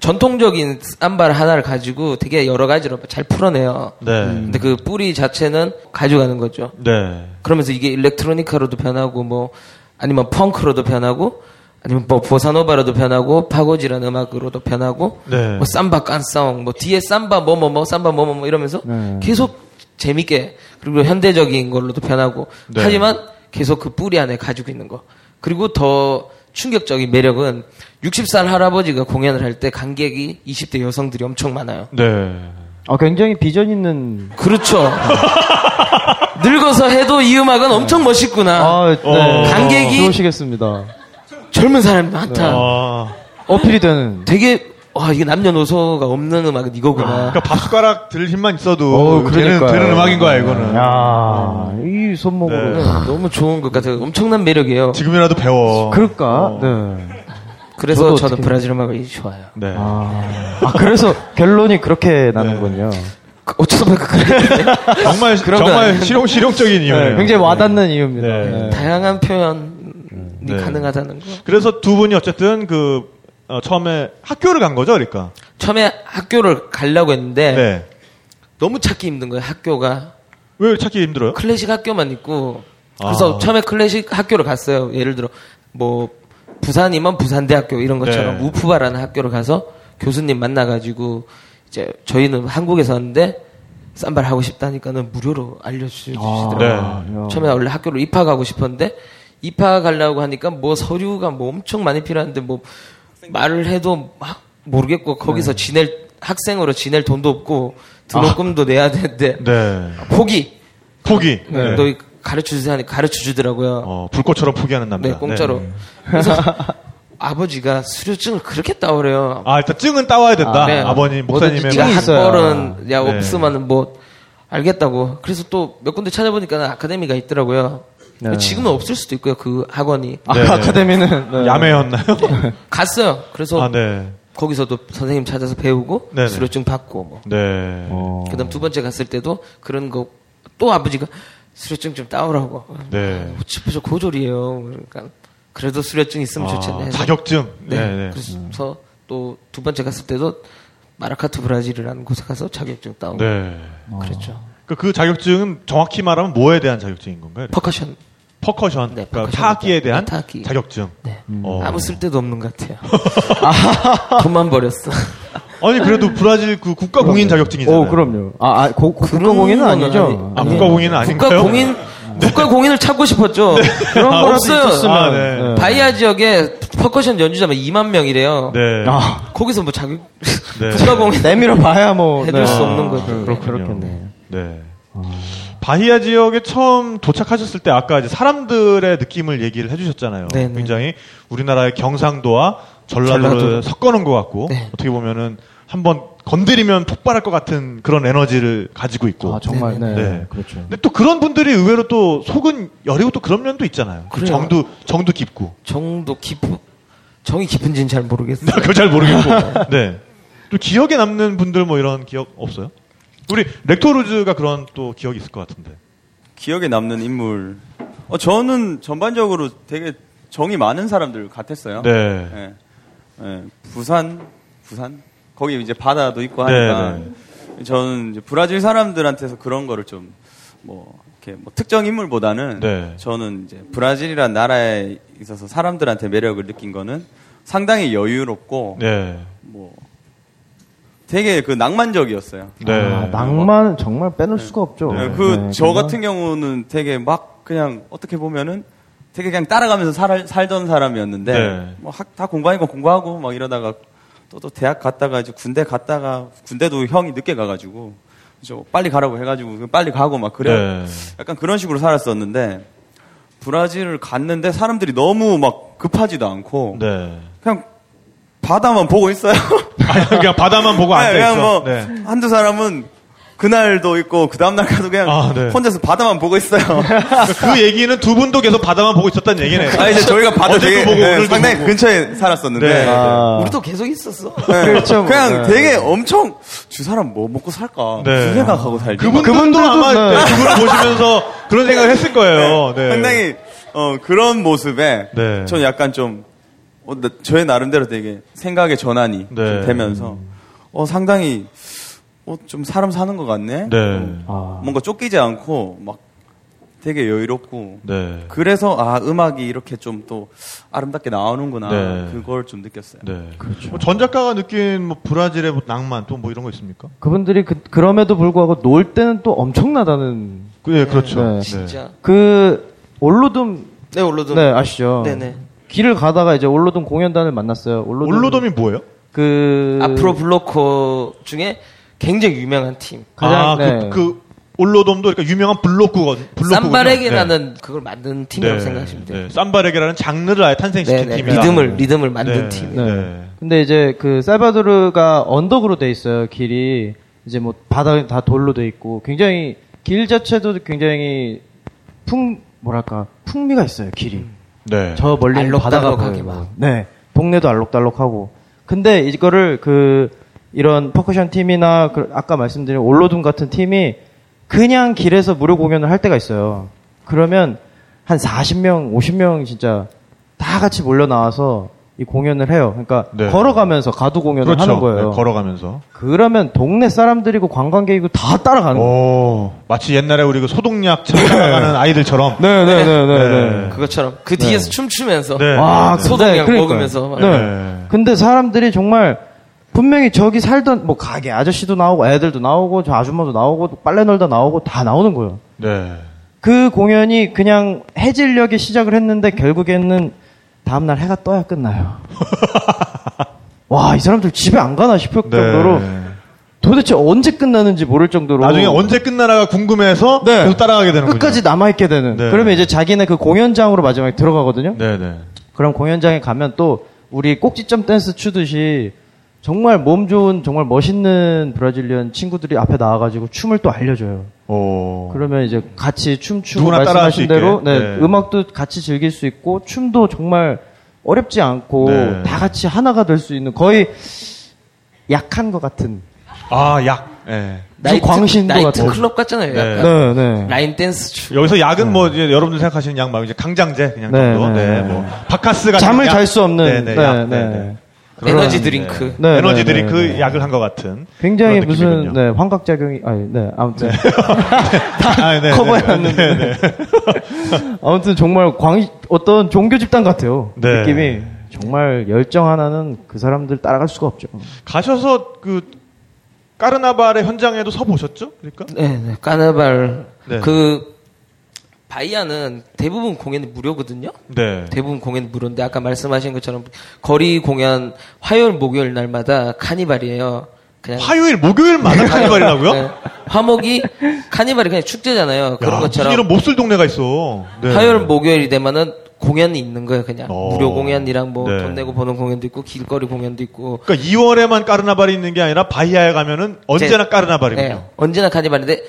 전통적인 삼바를 하나를 가지고 되게 여러 가지로 잘 풀어내요.
네.
근데 그 뿌리 자체는 가져가는 거죠.
네.
그러면서 이게 일렉트로니카로도 변하고 뭐 아니면 펑크로도 변하고 아니면 뭐 보사노바로도 변하고 파고지라는 음악으로도 변하고
네.
뭐 삼바 깐싸옹 뭐 뒤에 삼바 뭐뭐뭐 삼바 뭐뭐 뭐 이러면서
네.
계속 재밌게 그리고 현대적인 걸로도 변하고
네.
하지만 계속 그 뿌리 안에 가지고 있는 거 그리고 더 충격적인 매력은 60살 할아버지가 공연을 할 때 관객이 20대 여성들이 엄청 많아요.
네.
아, 굉장히 비전 있는.
그렇죠. 늙어서 해도 이 음악은 엄청 멋있구나.
아, 네.
어.
관객이-
들어오시겠습니다.
젊은 사람이 많다.
아,
어필이 되는.
되게 와 이게 남녀노소가 없는 음악은 이거구나.
그러니까 밥숟가락 들 힘만 있어도
어,
되는. 되는 음악인 거야 이거는.
야, 이 손목으로.
네.
너무 좋은 것 같아요. 엄청난 매력이에요.
지금이라도 배워.
그럴까? 네.
그래서
저도
저는
어떻게-
브라질 음악이 좋아요.
네.
아, 아, 그래서 결론이 그렇게 나는군요.
그 어쩌다 보니까 그렇게
정말
그런 건
정말
아니에요.
실용 실용적인. 네,
굉장히 와닿는 이유입니다.
네.
네.
다양한 표현이
네.
가능하다는 거.
그래서 두 분이 어쨌든 그 어, 처음에 학교를 간 거죠, 그러니까.
처음에 학교를 가려고 했는데
네.
너무 찾기 힘든 거예요. 학교가
왜 찾기 힘들어요?
클래식 학교만 있고 그래서
아.
처음에 클래식 학교를 갔어요. 예를 들어 뭐 부산이면 부산대학교 이런 것처럼
네.
우프바라는 학교를 가서 교수님 만나가지고 이제 저희는 한국에서 하는데 쌈바를 하고 싶다니까는 무료로 알려주시더라고요.
네.
야.
처음에 원래 학교를 입학하고 싶었는데 입학하려고 하니까 뭐 서류가 뭐 엄청 많이 필요한데 뭐 말을 해도 막 모르겠고 거기서 지낼 학생으로 지낼 돈도 없고 등록금도 내야 되는데
네.
포기.
포기.
네. 너 가르쳐 주세요 하니 가르쳐 주더라고요.
어, 불꽃처럼 포기하는 남자.
네, 공짜로.
네.
그래서 아버지가 수료증을 그렇게 따오래요.
아, 일단 증은 따와야 된다.
네.
아, 버님 목사님의
있어요.
학벌은 야
네.
없으면은 뭐 알겠다고. 그래서 또 몇 군데 찾아보니까 아카데미가 있더라고요.
네.
지금은 없을 수도 있고요. 그 학원이
아,
네.
아카데미는 네.
야매였나요?
갔어요. 그래서
아, 네.
거기서도 선생님 찾아서 배우고
네네.
수료증 받고 뭐.
네.
어.
그다음 두 번째 갔을 때도 그런 거 또 아버지가 수료증 좀 따오라고.
네.
저 고졸이에요. 그러니까 그래도 수료증 있으면
아,
좋겠네. 해서.
자격증.
네.
네, 네.
그래서 또 두 번째 갔을 때도 마라카투 브라질이라는 곳에 가서 자격증 따오고
네.
그랬죠.
그, 그 자격증은 정확히 말하면 뭐에 대한 자격증인 건가요?
퍼커션.
퍼커션.
네,
그러니까
퍼커션
타악기에 대한
네, 타악기.
자격증.
네.
어.
아무 쓸데도 없는 것 같아요. 돈만 버렸어.
아니 그래도 브라질 그 국가 공인 자격증이잖아요.
오, 그럼요. 아, 아 고, 국가 공인은
그런 건
아니죠.
아,
아니-
국가 공인은 아닌가요?
국가 공인 국가 공인을 찾고 싶었죠.
그런
아,
없어요.
아, 네.
네.
바이아 지역에 퍼커션 연주자만 2만 명이래요.
네.
아,
거기서 뭐 자격
네.
국가 공인
내밀어 봐야 뭐.
해줄 수
아,
없는 거죠.
그렇군요.
그렇겠네요.
네. 바히아 지역에 처음 도착하셨을 때 아까 이제 사람들의 느낌을 얘기를 해주셨잖아요.
네네.
굉장히 우리나라의 경상도와 전라도를
전라도.
섞어놓은 것 같고
네.
어떻게 보면은 한번 건드리면 폭발할 것 같은 그런 에너지를 가지고 있고.
아, 정말, 네.
네.
그렇죠.
근데 또 그런 분들이 의외로 또 속은 여리고 또 그런 면도 있잖아요. 그. 정도 정도 깊고.
정도 깊은 정이 깊은지는 잘 모르겠어요.
그거 잘 모르겠고. 네. 또 기억에 남는 분들 뭐 이런 기억 없어요? 우리 렉토루즈가 그런 또 기억이 있을 것 같은데.
기억에 남는 인물. 어, 저는 전반적으로 되게 정이 많은 사람들 같았어요.
네.
예. 예. 부산, 부산? 거기 이제 바다도 있고
네,
하니까. 저는 이제 브라질 사람들한테서 그런 거를 좀, 뭐, 이렇게 뭐 특정 인물보다는
네.
저는 이제 브라질이란 나라에 있어서 사람들한테 매력을 느낀 거는 상당히 여유롭고,
네.
뭐, 되게 그 낭만적이었어요.
네.
아, 낭만 정말 빼놓을 수가 없죠.
네, 그,
네,
저
정말.
같은 경우는 되게 막 그냥 어떻게 보면은 되게 그냥 따라가면서 살, 살던 사람이었는데,
네.
뭐 학, 다 공부하니까 공부하고 막 이러다가 또, 또 대학 갔다가 이제 군대 갔다가 군대도 형이 늦게 가가지고, 저 빨리 가라고 해가지고 빨리 가고 막 그래.
네.
약간 그런 식으로 살았었는데, 브라질을 갔는데 사람들이 너무 막 급하지도 않고,
네.
바다만 보고 있어요.
아니, 그냥 바다만 보고 앉아
네,
있어.
그냥 뭐
네.
한두 사람은 그날도 있고 그 다음 날 가도 그냥
아, 네.
혼자서 바다만 보고 있어요.
그 얘기는 두 분도 계속 바다만 보고 있었다는 얘기네.
아 이제 저희가 바다 되게
보고
네,
오늘도
상당히
보고.
근처에 살았었는데
네.
아,
우리도 계속 있었어.
네,
그렇죠, 뭐.
그냥
네.
되게 엄청 주 사람 뭐 먹고 살까
네.
무슨 생각하고 살지
그분들도
그분들도
아마
네.
네, 그분을 보시면서 그런 생각을 했을 거예요. 네.
상당히 어, 그런 모습에
네.
저는 약간 좀 어, 나- 저의 나름대로 되게 생각의 전환이
네.
좀 되면서 어, 상당히 어, 좀 사람 사는 것 같네.
네.
아,
뭔가 쫓기지 않고 막 되게 여유롭고
네.
그래서 아 음악이 이렇게 좀 또 아름답게 나오는구나
네.
그걸 좀 느꼈어요.
네. 뭐전 작가가 느낀 뭐 브라질의 뭐 낭만 또 뭐 이런 거 있습니까?
그분들이 그, 그럼에도 불구하고 놀 때는 또 엄청나다는
그, 예, 그렇죠.
네.
진짜.
그 올로돔
네, 올로돔.
네 아시죠?
네네.
길을 가다가 이제 올로돔 공연단을 만났어요. 올로돔
올로돔이 뭐예요?
그
앞으로 블로커 중에 굉장히 유명한 팀.
가장
아,
네.
그, 그 올로돔도 그러니까 유명한 블록구건. 블록구군요.
쌈바렉이라는 그걸 만든 팀이라고
네.
생각하시면 돼요.
네. 쌈바렉이라는 장르를 아예 탄생시킨
네, 네.
팀이다.
리듬을 리듬을 만든
네.
팀.
네.
네. 근데 이제 그 살바도르가 언덕으로 돼 있어요. 길이 이제 뭐 바닥 다 돌로 돼 있고 굉장히 길 자체도 굉장히 풍 뭐랄까 풍미가 있어요. 길이.
네.
저 멀리는 바다가 보여요.
막.
네. 동네도 알록달록하고. 근데 이거를 그 이런 퍼커션 팀이나 그 아까 말씀드린 올로둠 같은 팀이 그냥 길에서 무료 공연을 할 때가 있어요. 그러면 한 40명, 50명 진짜 다 같이 몰려 나와서 이 공연을 해요. 그러니까
네.
걸어가면서 가두 공연을
그렇죠.
하는 거예요.
네, 걸어가면서.
그러면 동네 사람들이고 관광객이고 다 따라가는 거예요.
오, 마치 옛날에 우리 그 소독약 찾아가는 아이들처럼.
네 네 네네.
네.
그것처럼 그 뒤에서 춤추면서
네.
와,
소독약
근데
먹으면서 막.
네.
네.
근데 사람들이 정말 분명히 저기 살던 뭐 가게 아저씨도 나오고 애들도 나오고 저 아줌마도 나오고 빨래 널다 나오고 다 나오는 거예요.
네.
그 공연이 그냥 해질녘에 시작을 했는데 결국에는 다음날 해가 떠야 끝나요. 와, 이 사람들 집에 안 가나 싶을
네.
정도로 도대체 언제 끝나는지 모를 정도로
나중에 언제 끝나나가 궁금해서
네.
계속 따라가게 되는군요.
끝까지 남아 있게 되는.
네.
그러면 이제 자기네 그 공연장으로 마지막에 들어가거든요.
네 네.
그럼 공연장에 가면 또 우리 꼭지점 댄스 추듯이 정말 몸 좋은 정말 멋있는 브라질리언 친구들이 앞에 나와가지고 춤을 또 알려줘요.
오.
그러면 이제 같이 춤추고 말씀하신 대로. 네,
네.
음악도 같이 즐길 수 있고 춤도 정말 어렵지 않고
네.
다 같이 하나가 될 수 있는 거의 약 한 것 같은
아, 약. 예.
나이트,
광신도
나이트
같은.
클럽 같잖아요.
네.
약간.
네, 네.
라인 댄스 춤.
여기서 약은 뭐 이제 여러분들 생각하시는 약 말고 이제 강장제 그냥
네,
정도.
네,
네,
네.
뭐 박카스 같은
잠을
약.
잘수 없는
네, 네,
네,
약.
네.
네, 네.
에너지 드링크.
네.
네,
에너지
네,
드링크
네, 네.
약을 한 것 같은.
굉장히 무슨. 네, 환각 작용이 아니 네 아무튼
아, 네,
커버해놨는데.
네, 네.
아무튼 정말 광 어떤 종교 집단 같아요.
네.
느낌이 정말 열정 하나는 그 사람들 따라갈 수가 없죠.
가셔서 그 까르나발의 현장에도 서 보셨죠? 그러니까.
네, 네. 까나발.
네.
그, 바이아는 대부분 공연이 무료거든요?
네.
대부분 공연 무료인데 아까 말씀하신 것처럼 거리 공연 화요일 목요일 날마다 카니발이에요. 그냥
화요일, 목요일마다 카니발이라고요?
네. 화목이 카니발이 그냥 축제잖아요. 그런
야,
것처럼
이런 몹쓸 동네가 있어. 네.
화요일 목요일이 되면은 공연이 있는 거예요. 그냥
어.
무료 공연이랑 뭐
네.
돈 내고 보는 공연도 있고 길거리 공연도 있고
그러니까 2월에만 carnaval이 있는 게 아니라 바이아에 가면은 언제나
제-
carnaval이군요.
네, 언제나 카니발인데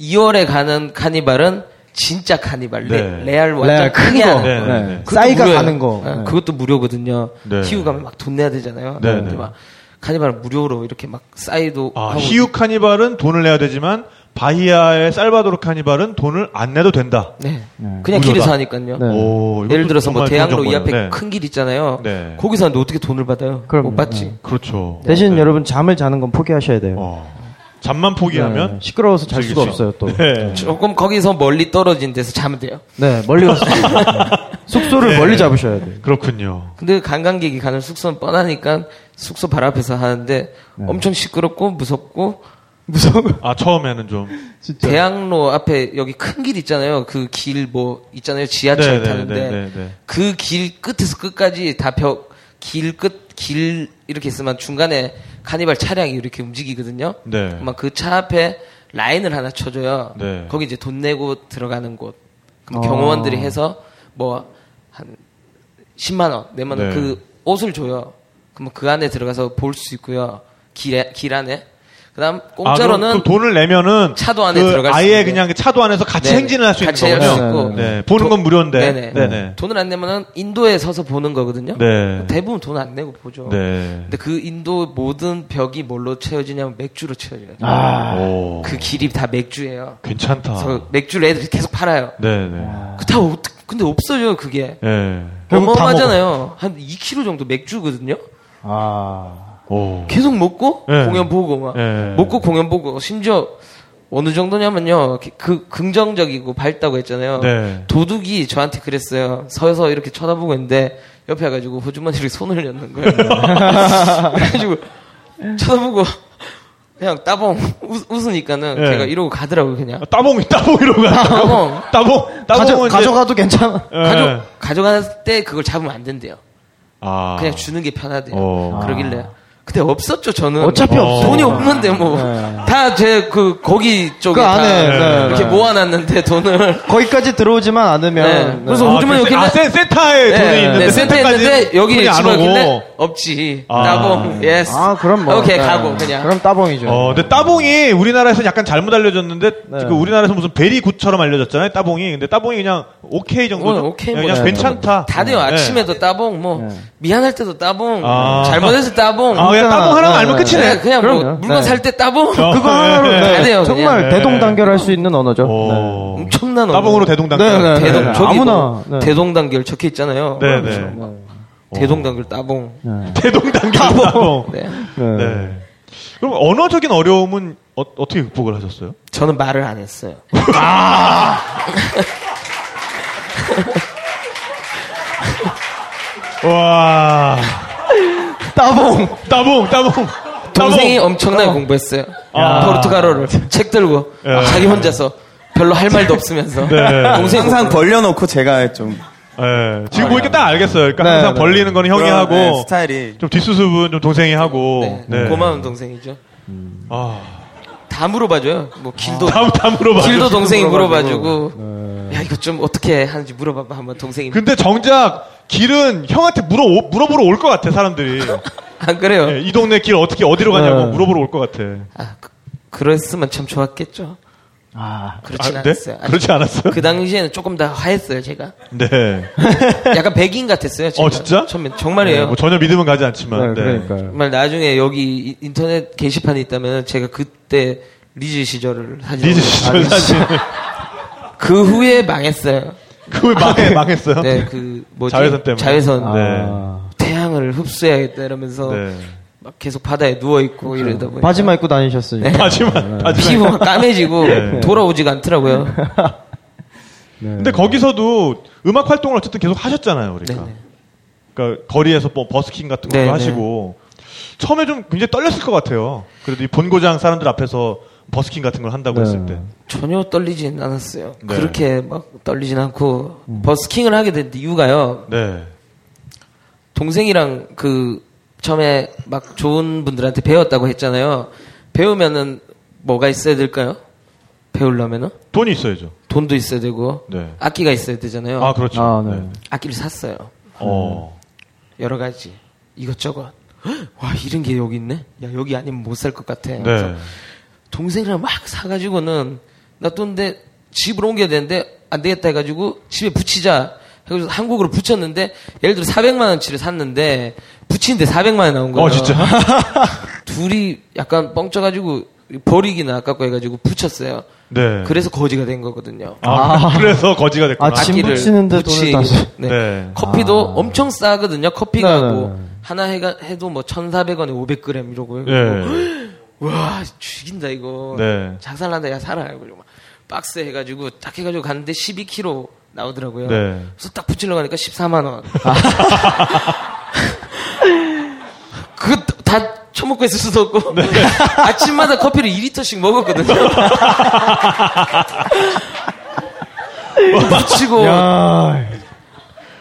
2월에 가는 카니발은 진짜 카니발. 레,
네.
레 알 완전
레알 큰
크게
네,
거.
네,
네.
네.
그것도
싸이가
무료예요.
가는 거.
네,
네.
그것도 무료거든요.
네.
히우 가면 막 돈 내야 되잖아요.
네,
근데
네.
막 카니발 무료로 이렇게 막 싸이도
아,
하고
히우 카니발은 돈을 내야 되지만 바이아의 살바도르 카니발은 돈을 안 내도 된다.
네.
네.
그냥
무료다.
길에서 하니까요.
네.
오,
예를 들어서 뭐 대학로 이 앞에.
네.
큰길 있잖아요.
네.
거기서 하는데 어떻게 돈을 받아요?
그럼요.
못 받지.
네.
그렇죠.
대신
네.
여러분 잠을 자는 건 포기하셔야 돼요.
어. 잠만 포기하면
네, 시끄러워서 잘 수가 없어요 또.
네.
조금 거기서 멀리 떨어진 데서 자면 돼요.
네 멀리 가서 숙소를
네.
멀리 잡으셔야 돼요.
그렇군요.
근데 관광객이 가는 숙소는 뻔하니까 숙소 바로 앞에서 하는데
네.
엄청 시끄럽고 무섭고
무서워.
아, 처음에는 좀.
진짜.
대학로 앞에 여기 큰 길 있잖아요. 그 길 뭐 있잖아요. 지하철
네,
타는데
네, 네, 네.
그길 끝에서 끝까지 다 벽 길 끝 길 이렇게 있으면 중간에 카니발 차량이 이렇게 움직이거든요.
네.
막 그 차 앞에 라인을 하나 쳐줘요.
네.
거기 이제 돈 내고 들어가는 곳. 그럼
어.
경호원들이 해서 뭐 한 10만 원 내면
네.
그 옷을 줘요. 그럼 그 안에 들어가서 볼 수 있고요. 길에 길 안에. 그다음
아,
공짜로는
그럼 그 돈을 내면은
차도 안에
그
들어갈 수
아예. 그냥 그 차도 안에서 같이
네네.
행진을 할 수 있는.
수 있고.
네. 보는 건 무료인데.
네네.
네네.
돈을 안 내면은 인도에 서서 보는 거거든요.
네.
대부분 돈 안 내고 보죠.
네.
근데 그 인도 모든 벽이 뭘로 채워지냐면 맥주로 채워져요.
아.
오.
그 길이 다 맥주예요.
괜찮다.
그래서 맥주를 애들이 계속 팔아요.
네 네.
그다 근데 없어져요 그게.
네.
어마어마하잖아요. 한 2kg 정도 맥주거든요.
아.
오.
계속 먹고
네.
공연 보고 막
네.
먹고 공연 보고 심지어 어느 정도냐면요 그 긍정적이고 밝다고 했잖아요.
네.
도둑이 저한테 그랬어요. 서서 이렇게 쳐다보고 있는데 옆에 가가지고 호주머니를 손을 였는 거예요. 그래가지고 쳐다보고 그냥 따봉 웃, 웃으니까는
네.
제가 이러고 가더라고요 그냥.
아, 따봉, 따봉이라고 가
따봉.
따봉,
가져,
따봉은 이제-
가져 가도 괜찮아.
예.
가져 가져갈 때 그걸 잡으면 안 된대요.
아.
그냥 주는 게 편하대요.
어.
그러길래. 근데 없었죠 저는.
어차피
어.
없어.
돈이 없는데 뭐 다 제그 거기 쪽에 그다
안에, 네,
이렇게
네.
모아놨는데 돈을.
거기까지 들어오지만 않으면
네. 그래서
아,
호주머니
그
여기
세- 아? 센, 센터에 돈이
네,
있는데
네, 센터에 있는데 여기
안 오고.
없지.
아.
tá bom. Yes.
아, 그럼 뭐.
오케이
네.
가고 그냥.
그럼 tá bom이죠.
어, 근데 tá bom이 우리나라에서 약간 잘못 알려졌는데
네.
그 우리나라에서 무슨 very good처럼 알려졌잖아요. 따봉이. 근데 tá bom이 그냥 오케이 정도.
어, 오케이
그냥,
뭐.
괜찮다.
다들
네.
아침에도 따봉, 뭐
네.
미안할 때도 따봉,
아.
잘못해서 따봉.
아, 그냥 따봉 하나만
네,
알면
네.
끝이네.
네, 그냥 뭐
그럼요.
물건
네.
살때 따봉.
어.
그거 하나로
다 돼요,
정말
그냥.
대동단결할 수 있는 언어죠.
어.
엄청난
따봉으로
언어.
대동단결.
네, 네,
대동
네.
저기
아무나,
뭐
네.
대동단결 적혀 있잖아요.
네. 네.
뭐 대동단결 따봉.
네.
대동단결 따봉.
네.
네.
네. 그럼 언어적인 어려움은 어, 떻게 극복을 하셨어요?
저는 말을 안 했어요.
와.
따봉!
따봉, 따봉.
동생이
따봉.
엄청나게 공부했어요.
아.
포르투갈어를 책 들고
예.
자기 혼자서 별로 할 말도 없으면서
네.
동생
항상 벌려놓고 제가 좀
네. 지금 보니까 딱 알겠어요. 그러니까
네,
항상
네.
벌리는 거는 형이
그런,
하고
네, 스타일이
좀 뒷수습은 좀 동생이 하고.
네,
네.
고마운 동생이죠.
아.
다 물어봐줘요. 뭐 길도
다, 다 물어봐.
길도 동생이
물어봐주고.
물어봐주고 야 이거 좀 어떻게 하는지 물어봐봐 한번 동생이
근데 정작 길은 형한테 물어 물어보러 올 것 같아 사람들이.
안 그래요?
네, 이 동네 길 어떻게 어디로 가냐고
네.
물어보러 올 것 같아.
아 그, 그랬으면 참 좋았겠죠.
아,
그렇진
아, 네?
않았어요. 아직
그렇지 않았어요?
그 당시에는 조금 더 하였어요 제가.
네.
약간 백인 같았어요. 제가.
어, 진짜?
처음에 정말이에요.
네, 뭐 전혀 믿음은 가지 않지만.
네,
네.
그러니까요.
정말 나중에 여기 이- 인터넷 게시판이 있다면 제가 그때 리즈 시절을 사진
리즈 시절 사진.
그 후에 망했어요.
그왜 망해 망했어요?
네, 그 뭐지?
자외선 때문에.
자외선.
네.
아.
태양을 흡수해야겠다 이러면서
네.
막 계속 바다에 누워 있고 이러다 보니까
바지만 입고 다니셨으니까.
마지막 마지막.
피부가 까매지고
네.
돌아오지가 않더라고요.
네.
근데 거기서도 음악 활동을 어쨌든 계속 하셨잖아요, 그러니까.
네네.
그러니까 거리에서 뭐 버스킹 같은 것도
네네.
하시고 처음에 좀 굉장히 떨렸을 것 같아요. 그래도 이 본고장 사람들 앞에서 버스킹 같은 걸 한다고
네.
했을 때.
전혀 떨리진 않았어요.
네.
그렇게 막 떨리진 않고
음.
버스킹을 하게 된 이유가요.
네.
동생이랑 그 처음에 막 좋은 분들한테 배웠다고 했잖아요. 배우면은 뭐가 있어야 될까요? 배우려면은
돈이 있어야죠.
돈도 있어야 되고
네.
악기가 있어야 되잖아요.
아, 그렇죠.
아, 네.
악기를 샀어요.
어.
여러 가지 이것저것. 헉, 와 이런 게 여기 있네. 야 여기 아니면 못 살 것 같아. 그래서
네.
동생이랑 막 사가지고는 놔뒀는데 집으로 옮겨야 되는데 안 되겠다 해가지고 집에 붙이자. 해가지고 한국으로 붙였는데 예를 들어 400만 원치를 샀는데 붙이는데 400만 원 나온 거예요.
어, 진짜?
둘이 약간 뻥쳐가지고 버리기는 아깝고 해가지고 붙였어요.
네.
그래서 거지가 된 거거든요.
아, 그래서 거지가 됐구나.
아, 짐 붙이는데 돈을 다시.
네.
네.
커피도
아.
엄청 싸거든요. 커피가
네, 네,
뭐
네.
하나 해가 해도 뭐 1,400원에 500g 이러고
네.
와 죽인다 이거.
네.
작살난다 야 살아 이거 막 박스 해가지고 딱 해가지고 갔는데 12kg 나오더라고요.
네.
그래서 딱 붙이려고 하니까 14만 원. 그거 다 처먹고 있을 수도 없고
네.
아침마다 커피를 2리터씩 먹었거든요. 붙이고
야,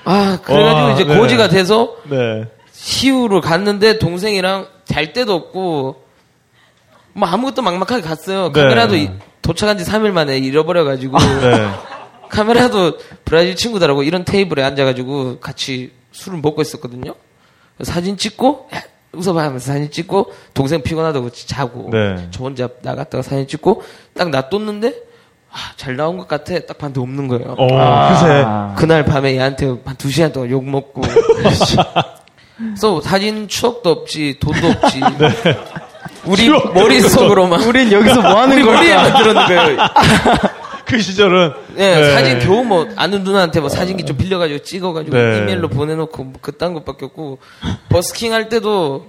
아 그래가지고
와,
이제
네.
고지가 돼서
네.
시우를 갔는데 동생이랑 잘 데도 없고 뭐 아무것도 막막하게 갔어요.
네.
카메라도 이- 도착한 지 3일 만에 잃어버려가지고
네.
카메라도 브라질 친구들하고 이런 테이블에 앉아가지고 같이 술을 먹고 있었거든요. 사진 찍고 야, 웃어봐 하면서 사진 찍고 동생 피곤하다고 자고
네.
저 혼자 나갔다가 사진 찍고 딱 놔뒀는데 아, 잘 나온 것 같아 딱 봤는데 없는 거예요.
어, 그새.
그날 밤에 얘한테 한 두 시간 동안 욕 먹고. 그래서 사진 추억도 없지, 돈도 없지. 우리
추억도
머릿속으로만.
우린 여기서 뭐 하는
우리
걸까?
머리에만 들었는 거예요.
그 시절은.
네,
네.
사진 겨우 뭐 아는 누나한테 뭐 사진기 좀 빌려가지고 찍어가지고
네.
이메일로 보내놓고 뭐 그딴 것밖에 없고 버스킹 할 때도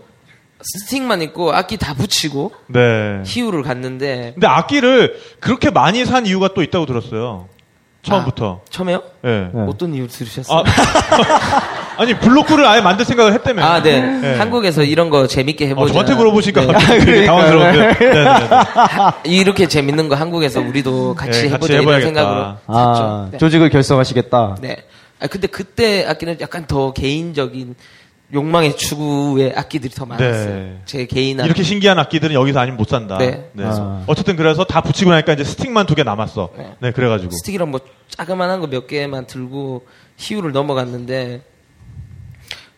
스틱만 있고 악기 다 붙이고
네.
희우를 갔는데
근데 악기를 그렇게 많이 산 이유가 또 있다고 들었어요. 처음부터.
처음에요?
예.
네.
어떤 이유를 들으셨어요?
아, 아니 블록구를 아예 만들 생각을 했다며.
아, 네.
네.
한국에서 이런 거 재밌게
어,
해보자.
저한테 물어보시니까
네.
갑자기 되게 당황스러운데. 네, 네, 네.
이렇게 재밌는 거 한국에서 우리도 같이
네, 같이
해보자 이런. 생각으로
아.
네.
조직을 결성하시겠다.
네. 아 근데 그때 악기는 약간 더 개인적인 욕망의 추구의 악기들이 더 많았어요.
네.
제 개인 악기.
이렇게 신기한 악기들은 여기서 아니면 못 산다.
네.
아.
어쨌든 그래서 다 붙이고 나니까 이제 스틱만 두 개 남았어.
네.
네, 그래가지고.
스틱이랑 뭐 자그만한 거 몇 개만 들고 희우를 넘어갔는데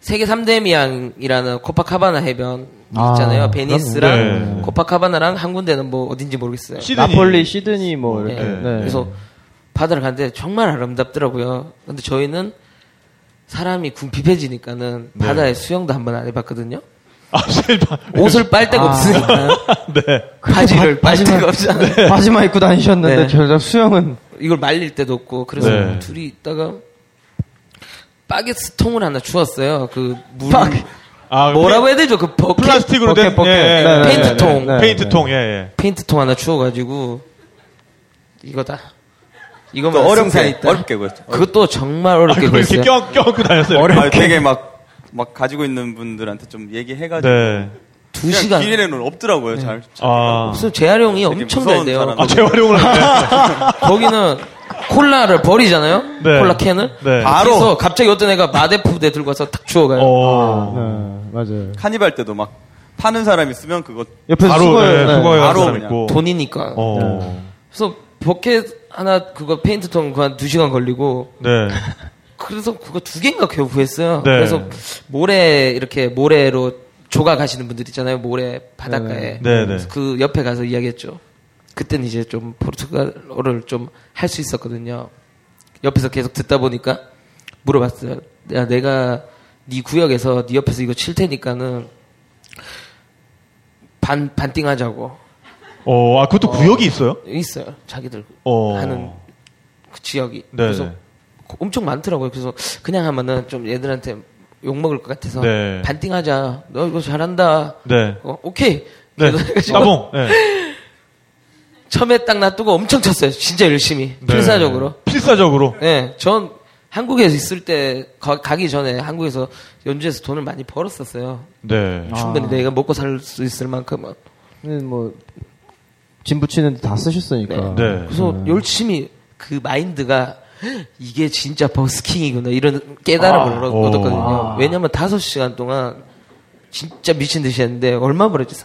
세계 3대 미항이라는 코파카바나 해변
아,
있잖아요. 베니스랑
네.
코파카바나랑 한 군데는 뭐 어딘지 모르겠어요.
시드니.
나폴리, 시드니 뭐
네.
이렇게. 네.
그래서 바다를 갔는데 정말 아름답더라고요. 근데 저희는 사람이 궁핍해지니까는
네.
바다에 수영도 한 번 안 해봤거든요.
아, 실바.
옷을 빨 데가
아.
없으니까
네.
바지를 빨
바지만-
데가 없잖아요.
바지만 입고 다니셨는데
네.
결국 수영은
이걸 말릴 데도 없고 그래서
네.
둘이 있다가 bucket 통을 하나 주웠어요. 그 물.
아,
뭐라고 해야 되죠? 그 bucket
플라스틱으로 된
bucket, bucket.
예, 예.
네, 네,
페인트
네,
통.
네, 네.
페인트통, 예, 예.
페인트 통 하나 주워 가지고 이거다.
또
이거만
어렵게
있다.
어렵게 구했죠.
그것도 정말
아,
어렵게
이렇게
구했어요.
껴, 껴안고 다녔어요.
아, 되게 막, 막 가지고 있는 분들한테 좀 얘기해 가지고.
네.
두 시간.
길에는 없더라고요, 잘.
아.
무슨 재활용이 엄청 잘 돼요.
아, 재활용을 하네.
거기는 콜라를 버리잖아요.
네.
콜라 캔을.
네.
바로.
그래서 갑자기 어떤 애가 마대푸대 들고 와서 탁 주워가요.
어.
네, 맞아요.
카니발 때도 막 파는 사람 있으면 그거
옆에서
바로,
수거해.
네,
네.
수거해
바로 그냥
있고.
돈이니까.
어.
그래서 버켓 하나 그거 페인트통 그한 두 시간 걸리고
네.
그래서 그거 두 개인가 겨우 구했어요.
네.
그래서 모래 이렇게 모래로 조각하시는 분들 있잖아요. 모래 바닷가에.
네, 네.
그 옆에 가서 이야기했죠. 그때는 이제 좀 포르투갈어를 좀 할 수 있었거든요. 옆에서 계속 듣다 보니까 물어봤어요. 야, 내가 네 구역에서 네 옆에서 이거 칠 테니까는 반 반띵하자고
어, 아, 그것도 구역이 있어요?
있어요. 자기들
어.
하는 그 지역이.
네,
그래서
네.
엄청 많더라고요. 그래서 그냥 하면은 좀 얘들한테 욕 먹을 것 같아서
네.
반띵하자. 너 이거 잘한다.
네.
어, 오케이.
네. 따봉. 네.
처음에 딱 놔두고 엄청 쳤어요. 진짜 열심히.
네.
필사적으로.
필사적으로.
네, 전 한국에 있을 때 가, 기 전에 한국에서 연주해서 돈을 많이 벌었었어요.
네.
충분히 내가 먹고 살 수 있을 만큼은.
네, 뭐, 짐 붙이는데 다 쓰셨으니까.
네.
그래서 열심히 그 마인드가 이게 진짜 버스킹이구나 이런 깨달음을 얻-
오.
얻었거든요. 왜냐면 다섯 시간 동안 진짜 미친 듯이 했는데 얼마 벌었지?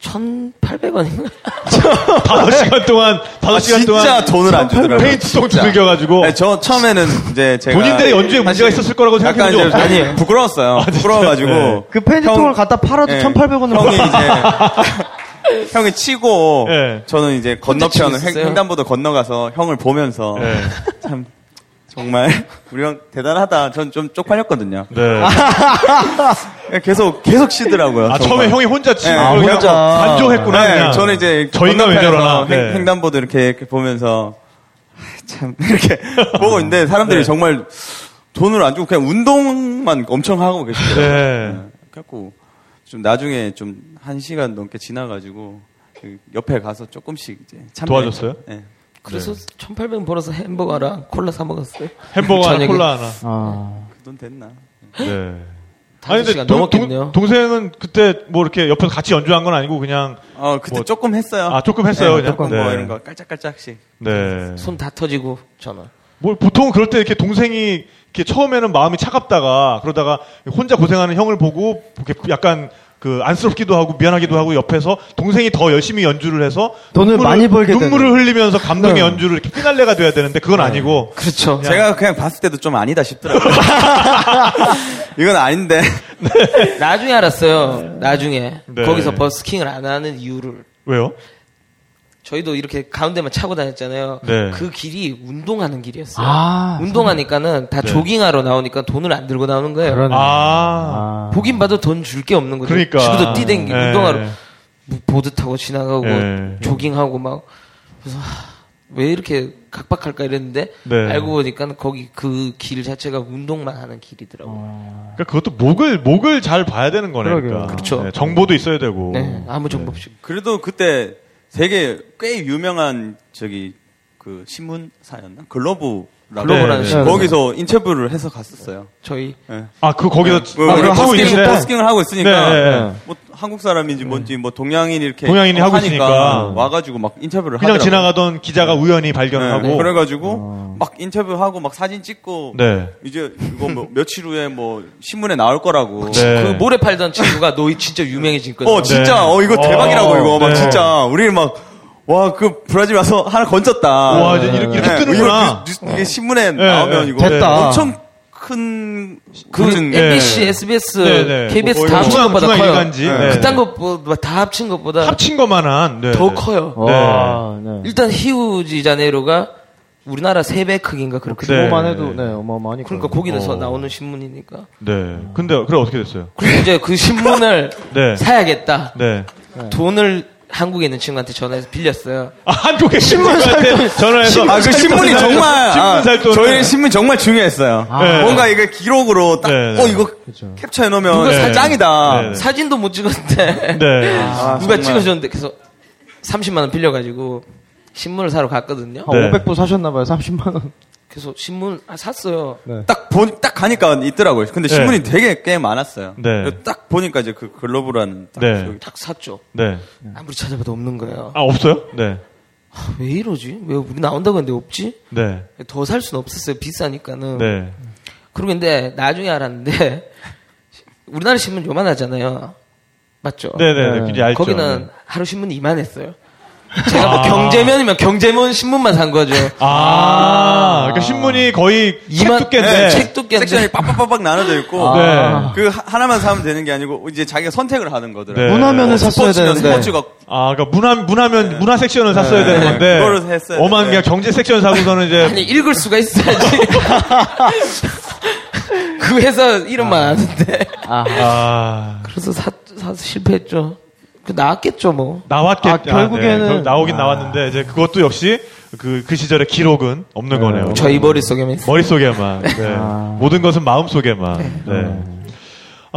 1,800원인가?
다섯 시간 동안, 다섯
아,
시간
진짜
동안.
돈을 안 주더라고요.
페인트통. 두들겨가지고.
네, 저 처음에는 이제 제가
본인들의 연주에 문제가 있었을 거라고
약간
생각해본 적?
아니 부끄러웠어요. 부끄러워가지고
네.
그 페인트통을
형-
갖다 팔아도
네.
1,800원을
형이 이제 형이 치고
네.
저는 이제 건너편? 횡단보도 건너가서 형을 보면서
네.
참 정말 우리 형 대단하다. 전 좀 쪽팔렸거든요.
네.
계속 계속 치더라고요.
아,
정말.
처음에 형이 혼자 치고.
네,
아,
혼자.
반조했구나.
네. 저는 이제
저희가 왜 저러나.
횡-
네.
횡단보도 이렇게, 이렇게 보면서 아, 참 이렇게 보고 있는데 사람들이
네.
정말 돈을 안 주고 그냥 운동만 엄청 하고 계시더라고요.
네.
그래갖고 좀 나중에 좀 한 시간 넘게 지나가지고 그 옆에 가서 조금씩 이제 참여했죠.
도와줬어요?
네.
그래서 1,800원 벌어서 햄버거랑 콜라 사 먹었어요.
햄버거 하나. 콜라 하나.
아.
그돈 됐나?
네.
다섯 시간
동,
넘었겠네요.
동 생은 그때 뭐 이렇게 옆에서 같이 연주한 건 아니고 그냥
어 그때
뭐-
조금 했어요.
아, 조금 했어요,
네,
그냥?
조금
네.
뭐 이런 거 깔짝깔짝씩.
네.
손 다 터지고 저는.
뭐 보통 그럴 때 이렇게 동생이 이렇게 처음에는 마음이 차갑다가 그러다가 혼자 고생하는 형을 보고 이렇게 약간 그 안쓰럽기도 하고 미안하기도 하고 옆에서 동생이 더 열심히 연주를 해서
돈을 많이 벌게
눈물을
되는.
흘리면서 감동의
네.
연주를 이렇게 피날레가 돼야 되는데 그건 아니고
그렇죠.
제가 그냥 봤을 때도 좀 아니다 싶더라고요. 이건 아닌데.
나중에 알았어요. 나중에
네.
거기서 버스킹을 안 하는 이유를
왜요?
저희도 이렇게 가운데만 차고 다녔잖아요.
네.
그 길이 운동하는 길이었어요.
아,
운동하니까는 다
네.
조깅하러 나오니까 돈을 안 들고 나오는 거예요.
그러네.
아,
아.
보긴 봐도 돈 줄 게 없는 거죠.
그러니까.
지금도 뛰댕기
네.
운동하러 뭐 보드 타고 지나가고
네.
조깅하고 막 그래서 하, 왜 이렇게 각박할까 이랬는데
네.
알고 보니까 거기 그 길 자체가 운동만 하는 길이더라고요.
그러니까 그것도 목을 목을 잘 봐야 되는 거네. 그러니까.
그렇죠.
네, 정보도 있어야 되고.
네, 아무 정보 없이.
그래도 그때 되게 꽤 유명한 저기 그 신문사였나? 글로브 라고.
글로브라는
네,
네.
거기서 인터뷰를 해서 갔었어요.
저희
네.
아, 그 거기서
뭐,
아, 하고
버스킹,
있는데
버스킹을 하고 있으니까
네, 네, 네.
뭐 한국 사람인지 뭔지 뭐 동양인 이렇게
동양인이 하고 있으니까.
와가지고 막 인터뷰를
그냥
하더라고요.
지나가던 기자가 우연히 발견하고.
네, 그래가지고 막 인터뷰하고 막 사진 찍고
네.
이제 이거 뭐 며칠 후에 뭐 신문에 나올 거라고.
네.
그 모래 팔던 친구가 너 진짜 유명해지거든요.
어 진짜
네.
어 이거 대박이라고
어,
이거 막
네.
진짜 우리 막 와 그 브라질 와서 하나 건졌다.
와, 이제 이렇게, 이렇게
네,
뜨는구나.
이거 이게 신문에
네,
나오면
네.
이거
됐다.
엄청
큰그
예.
MBC, SBS,
네, 네.
KBS 뭐다 합친 것보다 커요.
일간지.
네.
네.
그딴 것보다 다 합친 것보다
합친 것만한 네,
더
네.
커요.
와, 네.
일단 히우지 자네이로가 우리나라 세 배 크기인가 그렇게
네.
규모만 해도 네 어마어마하니까.
그러니까 거기서
어.
나오는 신문이니까.
네. 근데 그래 어떻게 됐어요?
그리고 이제 그 신문을
네.
사야겠다.
네.
돈을 한국에 있는 친구한테 전화해서 빌렸어요.
아, 한국에 신문 살때 전화해서
아, 그 신문이
살
정말, 아,
신문 살 돈을
저희 신문 정말 중요했어요.
네.
뭔가 이게 기록으로 딱,
네, 네.
어, 이거 캡처해 놓으면
누가
사-
짱이다.
네, 네.
사진도 못 찍었는데
네.
아,
누가
정말.
찍어줬는데 그래서 30만 원 빌려 가지고 신문을 사러 갔거든요.
한
네.
500부 사셨나 봐요. 30만 원.
그래서 신문 아, 샀어요.
네.
딱 본, 딱 가니까 있더라고요. 근데 신문이
네.
되게 꽤 많았어요.
네.
딱 보니까 이제 그 글로브라는 딱
네.
딱 샀죠.
네.
아무리 찾아봐도 없는 거예요.
아, 없어요? 네.
왜 이러지? 왜 우리 나온다고 했는데 없지?
네.
더 살 수는 없었어요. 비싸니까는.
네.
그리고 근데 나중에 알았는데 우리나라 신문 요만하잖아요. 맞죠?
네네. 네. 굉장히 얇죠.
거기는 하루 신문이 이만했어요. 제가 뭐
아.
경제면이면 경제면 신문만 산 거죠.
아, 그러니까 신문이 거의
이만-
책 두께인데.
네, 책 두께인데.
섹션이 빡빡빡빡 나눠져 있고
네.
그 하- 하나만 사면 되는 게 아니고 이제 자기가 선택을 하는 거더라고요.
네.
문화면을 샀어야
스포츠면
되는데.
스포츠가
아, 그러니까 문화 문화면 문화 섹션을 샀어야 되는 건데.
네. 그거를 했어야
어만
돼.
그냥 경제 섹션 사고서는 이제
아니 읽을 수가 있어야지. 그 회사 이름만 아는데.
아,
그래서 사, 사서 실패했죠. 그 나왔겠죠 뭐.
나왔겠
아, 결국에는-
결- 나오긴
아.
나왔는데 이제 그것도 역시 그, 그 시절의 기록은 없는 거네요.
저희 머릿속에만.
머릿속에만. 네.
아.
모든 것은 마음속에만. 네.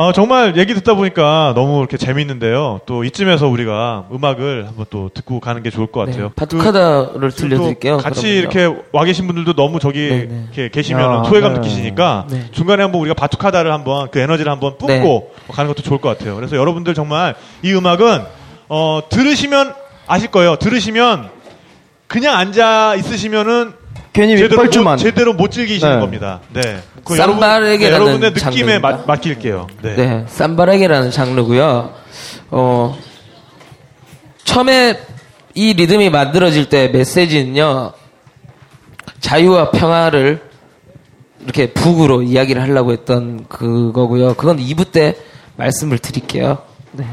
아, 정말 얘기 듣다 보니까 너무 이렇게 재밌는데요. 또 이쯤에서 우리가 음악을 한번 또 듣고 가는 게 좋을 것 같아요.
네, 바투카다를
또
들려드릴게요.
같이
그러면요.
이렇게 와 계신 분들도 너무 저기
네, 네.
이렇게 계시면
아,
소외감
네.
느끼시니까
네.
중간에 한번 우리가 바투카다를 한번 그 에너지를 한번 뿜고
네.
가는 것도 좋을 것 같아요. 그래서 여러분들 정말 이 음악은 어, 들으시면 아실 거예요. 들으시면 그냥 앉아 있으시면은
괜히
제대로. 못, 제대로 못 즐기시는
네.
겁니다. 네. 그
쌈바레게라는
여러분, 네, 여러분의 느낌에. 맡, 맡길게요. 네.
네, 쌈바라게라는 장르고요. 어, 처음에 이 리듬이 만들어질 때 메시지는요. 자유와 평화를 이렇게 북으로 이야기를 하려고 했던 그거고요. 그건 2부 때 말씀을 드릴게요. 네.